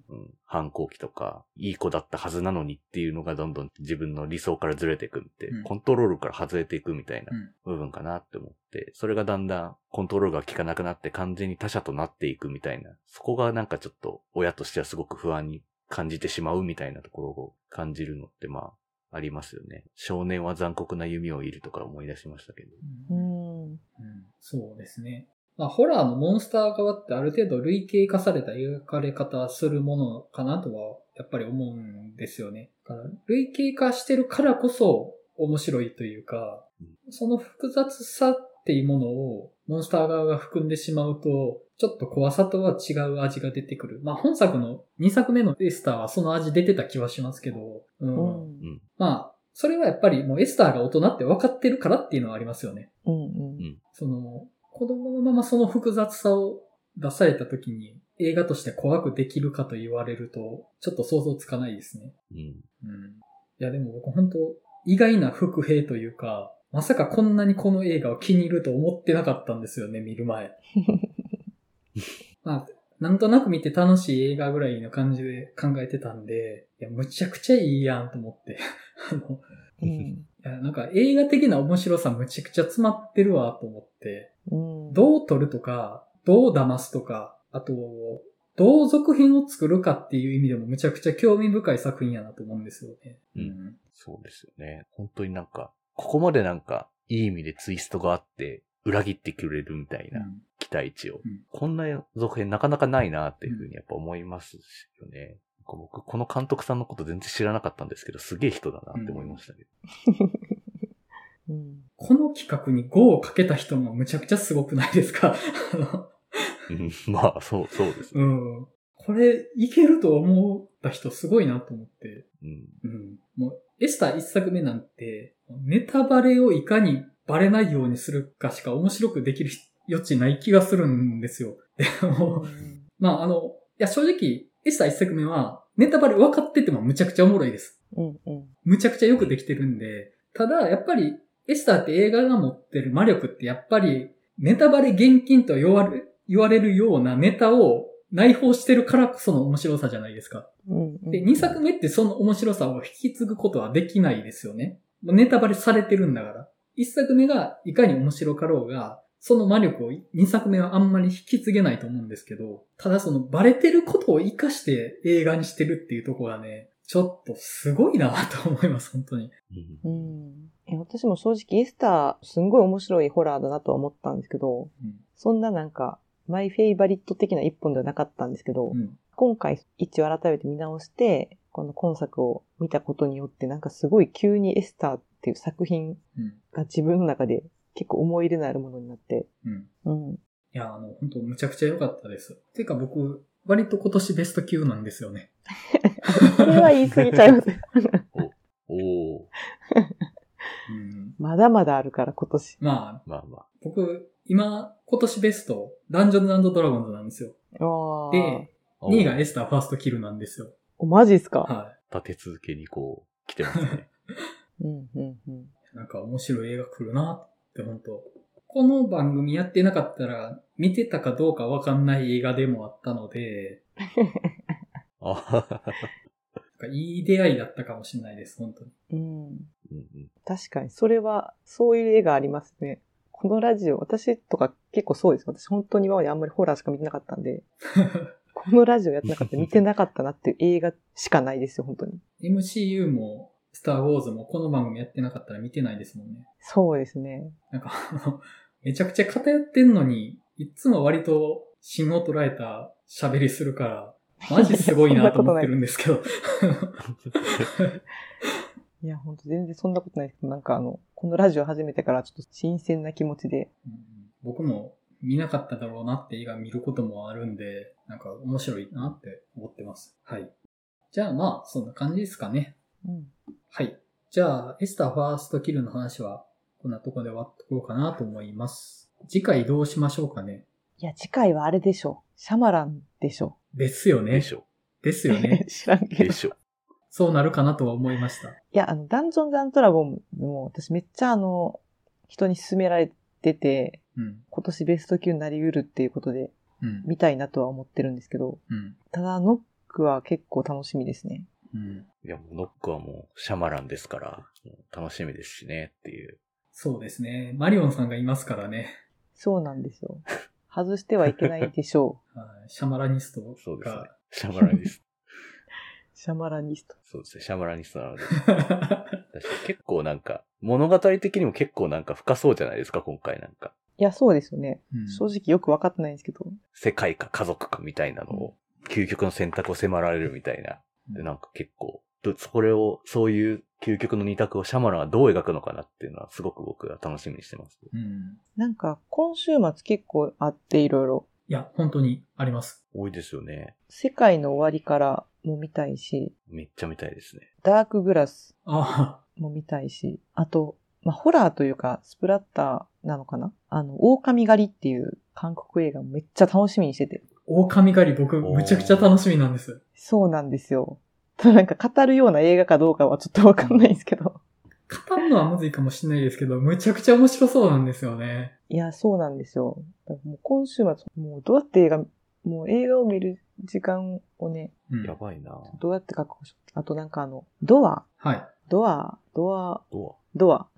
反抗期とか、いい子だったはずなのにっていうのがどんどん自分の理想からずれていくって、うんコントロールから外れていくみたいなうん。部分かなって思って、それがだんだんコントロールが効かなくなって完全に他者となっていくみたいな、そこがなんかちょっと親としてはすごく不安に感じてしまうみたいなところを感じるのってまあ、ありますよね。少年は残酷な弓を射るとか思い出しましたけど。うん。うんそうですね。まあ、ホラーのモンスター側ってある程度類型化された描かれ方するものかなとは、やっぱり思うんですよね。だから類型化してるからこそ面白いというか、その複雑さっていうものをモンスター側が含んでしまうと、ちょっと怖さとは違う味が出てくる。まあ本作の2作目のエスターはその味出てた気はしますけど、うんうん。まあ、それはやっぱりもうエスターが大人って分かってるからっていうのはありますよね。うん。うん。その、子供のままその複雑さを出された時に映画として怖くできるかと言われると、ちょっと想像つかないですね。うん。うん。いやでも僕本当意外な伏兵というか、まさかこんなにこの映画を気に入ると思ってなかったんですよね、見る前。まあ、なんとなく見て楽しい映画ぐらいの感じで考えてたんで、いや、むちゃくちゃいいやんと思って。あの、うん。いや、なんか映画的な面白さむちゃくちゃ詰まってるわと思って、うん。どう撮るとか、どう騙すとか、あと、どう続編を作るかっていう意味でもむちゃくちゃ興味深い作品やなと思うんですよね。うんそうですよね。本当になんか、ここまでなんか、いい意味でツイストがあって、裏切ってくれるみたいなうん期待値を。うんこんな続編なかなかないなっていうふうにやっぱ思いますよね。か僕、この監督さんのこと全然知らなかったんですけど、すげえ人だなって思いましたけど。うん。この企画に5をかけた人もむちゃくちゃすごくないですか？うんまあ、そう、そうですね。うん。これ、いけると思った人すごいなと思って。うん。うん。もう、エスター一作目なんて、ネタバレをいかにバレないようにするかしか面白くできる余地ない気がするんですよ。でも、まあ、あの、いや、正直、エスター一作目は、ネタバレ分かっててもむちゃくちゃおもろいです。うんうん。むちゃくちゃよくできてるんで、ただ、やっぱり、エスターって映画が持ってる魔力ってやっぱり、ネタバレ厳禁と言われ言われるようなネタを内包してるからこその面白さじゃないですか。うんうん、で、2作目ってその面白さを引き継ぐことはできないですよね。ネタバレされてるんだから。1作目がいかに面白かろうが、その魔力を2作目はあんまり引き継げないと思うんですけど、ただそのバレてることを活かして映画にしてるっていうところがね、ちょっとすごいなと思います、本当に。うんうん。え私も正直エスター、すんごい面白いホラーだなとは思ったんですけど、うんそんななんか、マイフェイバリット的な一本ではなかったんですけど、うん。今回一応改めて見直して、この今作を見たことによって、なんかすごい急にエスターっていう作品うん。が自分の中で結構思い入れのあるものになって、うん。うん。いや、あの、本当むちゃくちゃ良かったです。ていうか僕、割と今年ベスト級なんですよね。それは言い過ぎちゃいます。おーうん。まだまだあるから今年。まあ、まあまあ。僕、今、今年ベスト、ダンジョンズドラゴンズなんですよ。ああ。で、お2位がエスターファーストキルなんですよ。お、マジっすか、は立て続けにこう、来てますね。うん、うん、うん。い。なんか面白い映画来るなって本当この番組やってなかったら、見てたかどうかわかんない映画でもあったので、あはははなんかいい出会いだったかもしれないです、本当に。うん。確かに、それは、そういう絵がありますね。このラジオ、私とか結構そうです。私本当に今まであんまりホラーしか見てなかったんで、このラジオやってなかったら見てなかったなっていう映画しかないですよ、本当に。MCU も、スターウォーズもこの番組やってなかったら見てないですもんね。そうですね。なんか、あの、めちゃくちゃ偏ってんのに、いつも割と芯を捉えた喋りするから、マジすごいなと思ってるんですけど。いや、本当全然そんなことないですけど、なんかあの、このラジオ始めてからちょっと新鮮な気持ちで、うん僕も見なかっただろうなって映画見ることもあるんで、なんか面白いなって思ってます。はい。じゃあまあ、そんな感じですかね。うん。はい。じゃあ、エスターファーストキルの話は、こんなとこで終わっとこうかなと思います。次回どうしましょうかね。いや、次回はあれでしょ。シャマランでしょ。ですよねで。しょ。ですよね。知らんけど。いでしょ。そうなるかなとは思いました。や、あの、ダンジョンズドラゴンも私めっちゃあの、人に勧められてて、うん。今年ベスト級になりうるっていうことでうん。見たいなとは思ってるんですけど、うん。ただノックは結構楽しみですね。うん。いや、もうノックはもうシャマランですから、楽しみですしねっていう。そうですね。マリオンさんがいますからね。そうなんですよ。外してはいけないでしょ はいシャマラニストそうですねが。。シャマラニスト。う。シャマラニスト。そうですね。シャマラニストなので。結構なんか、物語的にも結構なんか深そうじゃないですか、今回なんか。いや、そうですよね。うん正直よくわかってないんですけど。世界か家族かみたいなのを、究極の選択を迫られるみたいな。で、なんか結構、どそれを、そういう究極の二択をシャマランはどう描くのかなっていうのはすごく僕は楽しみにしてます。うん。なんか、今週末結構あっていろいろ。いや、本当にあります。多いですよね。世界の終わりからも見たいし、めっちゃ見たいですね。ダークグラスあも見たいし、あと、まあ、ホラーというか、スプラッターなのかな？あの、狼狩りっていう韓国映画もめっちゃ楽しみにしてて。あ、狼狩り僕、むちゃくちゃ楽しみなんです。そうなんですよ。ただなんか語るような映画かどうかはちょっとわかんないんですけど。語るのはむずいかもしれないですけど、むちゃくちゃ面白そうなんですよね。いや、そうなんですよ。もう今週末、もうどうやって映画、もう映画を見る時間をね、うん。やばいなどうやって確保し。あとなんかあの、ドア、はい。ドア、ドア、どドア、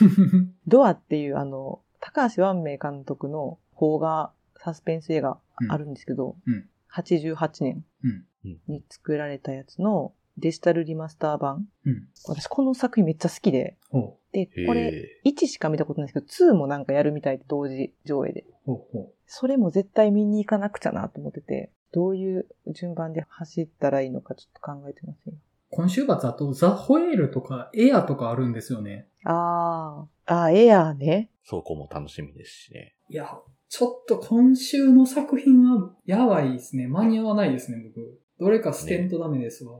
ドアっていうあの、高橋万明監督の邦画サスペンス映画あるんですけど、うん88年うん。に作られたやつのデジタルリマスター版。うん。私この作品めっちゃ好きで、ほで、う。これへ1しか見たことないんですけど、2もなんかやるみたいで同時上映で。それも絶対見に行かなくちゃなと思ってて、どういう順番で走ったらいいのかちょっと考えてますよ。今週末あと、ザ・ホエールとか、エアとかあるんですよね。あー、あー、エアーね。そこも楽しみですしね。いや、ちょっと今週の作品は、やばいですね。間に合わないですね、僕。どれか捨てんとダメですわ。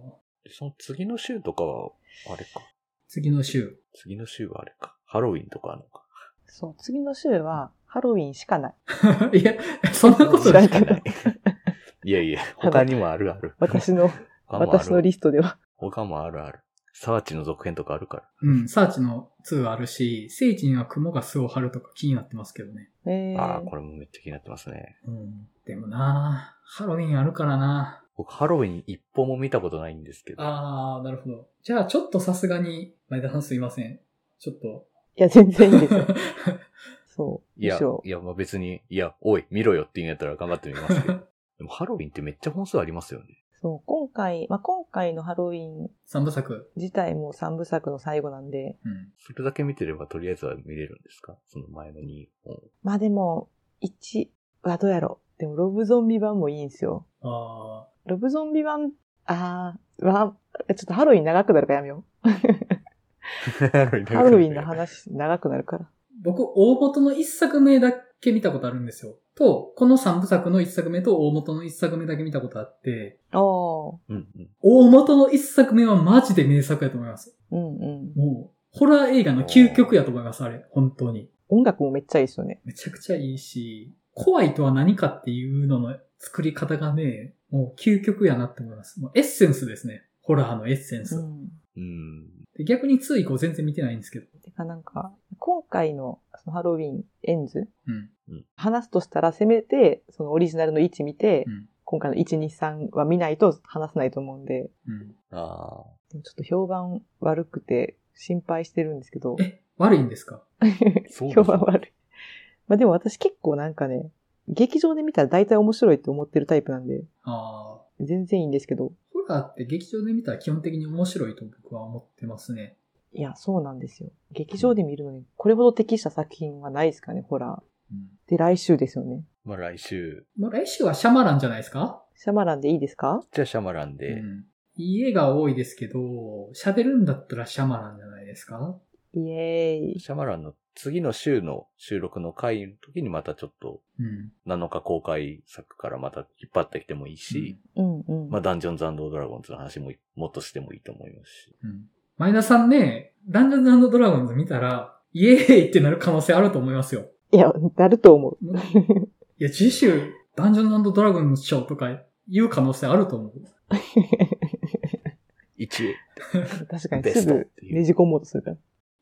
その次の週とかは、あれか。次の週。次の週はあれか。ハロウィンとかあるのか。そう、次の週はハロウィンしかない。いや、そんなことない。いやいや、他にもあるある。私の、私のリストでは。他もあるある。サーチの続編とかあるから。うん、サーチの2あるし、聖地には雲が巣を張るとか気になってますけどね。えー、ああ、これもめっちゃ気になってますね。うん。でもなハロウィンあるからな僕、ハロウィン一本も見たことないんですけど。あー、なるほど。じゃあちょっとさすがに、前田さんすいません。ちょっと。いや、全然いいですよ。そう。いやいや、まあ別に、いや、おい、見ろよって言うんやったら頑張ってみますけど。でもハロウィンってめっちゃ本数ありますよね。そう、今回、まあ、今回のハロウィン三部作？自体も三部作の最後なんで、うん。それだけ見てればとりあえずは見れるんですか？その前の2本。まあでも、1はどうやろう。でも、ロブゾンビ版もいいんですよ。あロブゾンビ版、あー、は、ちょっとハロウィン長くなるからやめよう。ハロウィンの話長くなるから。ー僕、大元の一作目だけ見たことあるんですよ。と、この三部作の一作目と大元の一作目だけ見たことあって、うん。大元の一作目はマジで名作やと思います。うんうん。もう、ホラー映画の究極やと思います、あれ。本当に。音楽もめっちゃいいですよね。めちゃくちゃいいし、怖いとは何かっていうのの作り方がね、もう究極やなって思います。もうエッセンスですね。ホラーのエッセンス。うん。うん。で逆に2以降全然見てないんですけど。てかなんか、今回のそのハロウィンエンズうん。話すとしたらせめて、そのオリジナルの1見て、うん。今回の1、2、3は見ないと話せないと思うんで、うん。ああ。でもちょっと評判悪くて心配してるんですけど、え、悪いんですか？評判悪い。まあでも私結構なんかね、劇場で見たら大体面白いって思ってるタイプなんで、ああ。全然いいんですけど、ホラーって劇場で見たら基本的に面白いと僕は思ってますね。いや、そうなんですよ。劇場で見るのに、これほど適した作品はないですかね、ホラー。うん。で、来週ですよね。まあ来週、もう来週はシャマランじゃないですか？シャマランでいいですか？じゃあシャマランで、うん。いい映画多いですけど、喋るんだったらシャマランじゃないですか？イエーイ。シャマランの次の週の収録の回の時にまたちょっとうん。7日公開作からまた引っ張ってきてもいいし、うんうん。まあダンジョンズドラゴンズの話ももっとしてもいいと思いますし。うん。前田さんね、ダンジョンズドラゴンズ見たら、イエーイってなる可能性あると思いますよ。いや、なると思う。いや、次週、ダンジョンズドラゴンズショーとか言う可能性あると思う。一応。確かにベすぐねじ込もうとするから。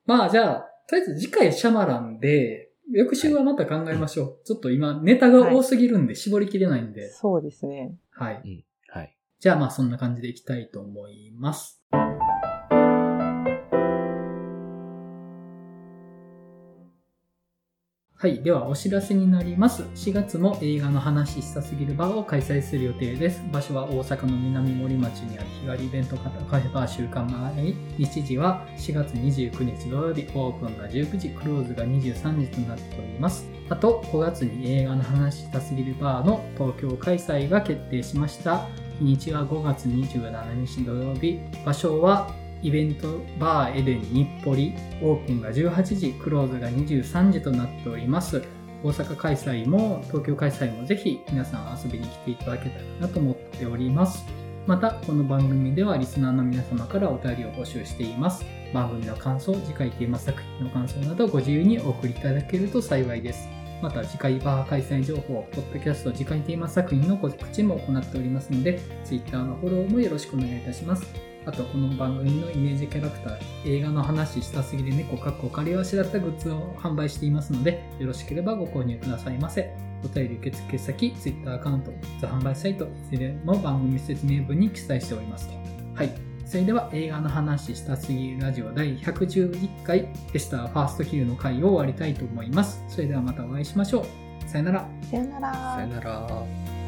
まあじゃあ、とりあえず次回シャマランで、翌週はまた考えましょう。ちょっと今ネタが多すぎるんで絞りきれないんで。そうですね。はい。はい。じゃあまあそんな感じでいきたいと思います。はい。では、お知らせになります。4月も映画の話したすぎるバーを開催する予定です。場所は大阪の南森町にある日帰りイベントカフェバー週間前。日時は4月29日土曜日、オープンが19時、クローズが23時となっております。あと、5月に映画の話したすぎるバーの東京開催が決定しました。日にちは5月27日土曜日。場所はイベントバーエデン日暮里。オープンが18時、クローズが23時となっております。大阪開催も東京開催もぜひ皆さん遊びに来ていただけたらなと思っております。また、この番組ではリスナーの皆様からお便りを募集しています。番組の感想、次回テーマ作品の感想などご自由にお送りいただけると幸いです。また次回バー開催情報、ポッドキャスト次回テーマ作品の告知も行っておりますので、Twitter のフォローもよろしくお願いいたします。あと、この番組のイメージキャラクター、映画の話したすぎる猫かっこ仮わしだったグッズを販売していますので、よろしければご購入くださいませ。お便り受付先、Twitter アカウント、ザ販売サイト、いずれも番組説明文に記載しておりますと。はい。それでは映画の話したすぎるラジオ第111回エスターファーストキルの回を終わりたいと思います。それではまたお会いしましょう。さよなら。さよならさよなら。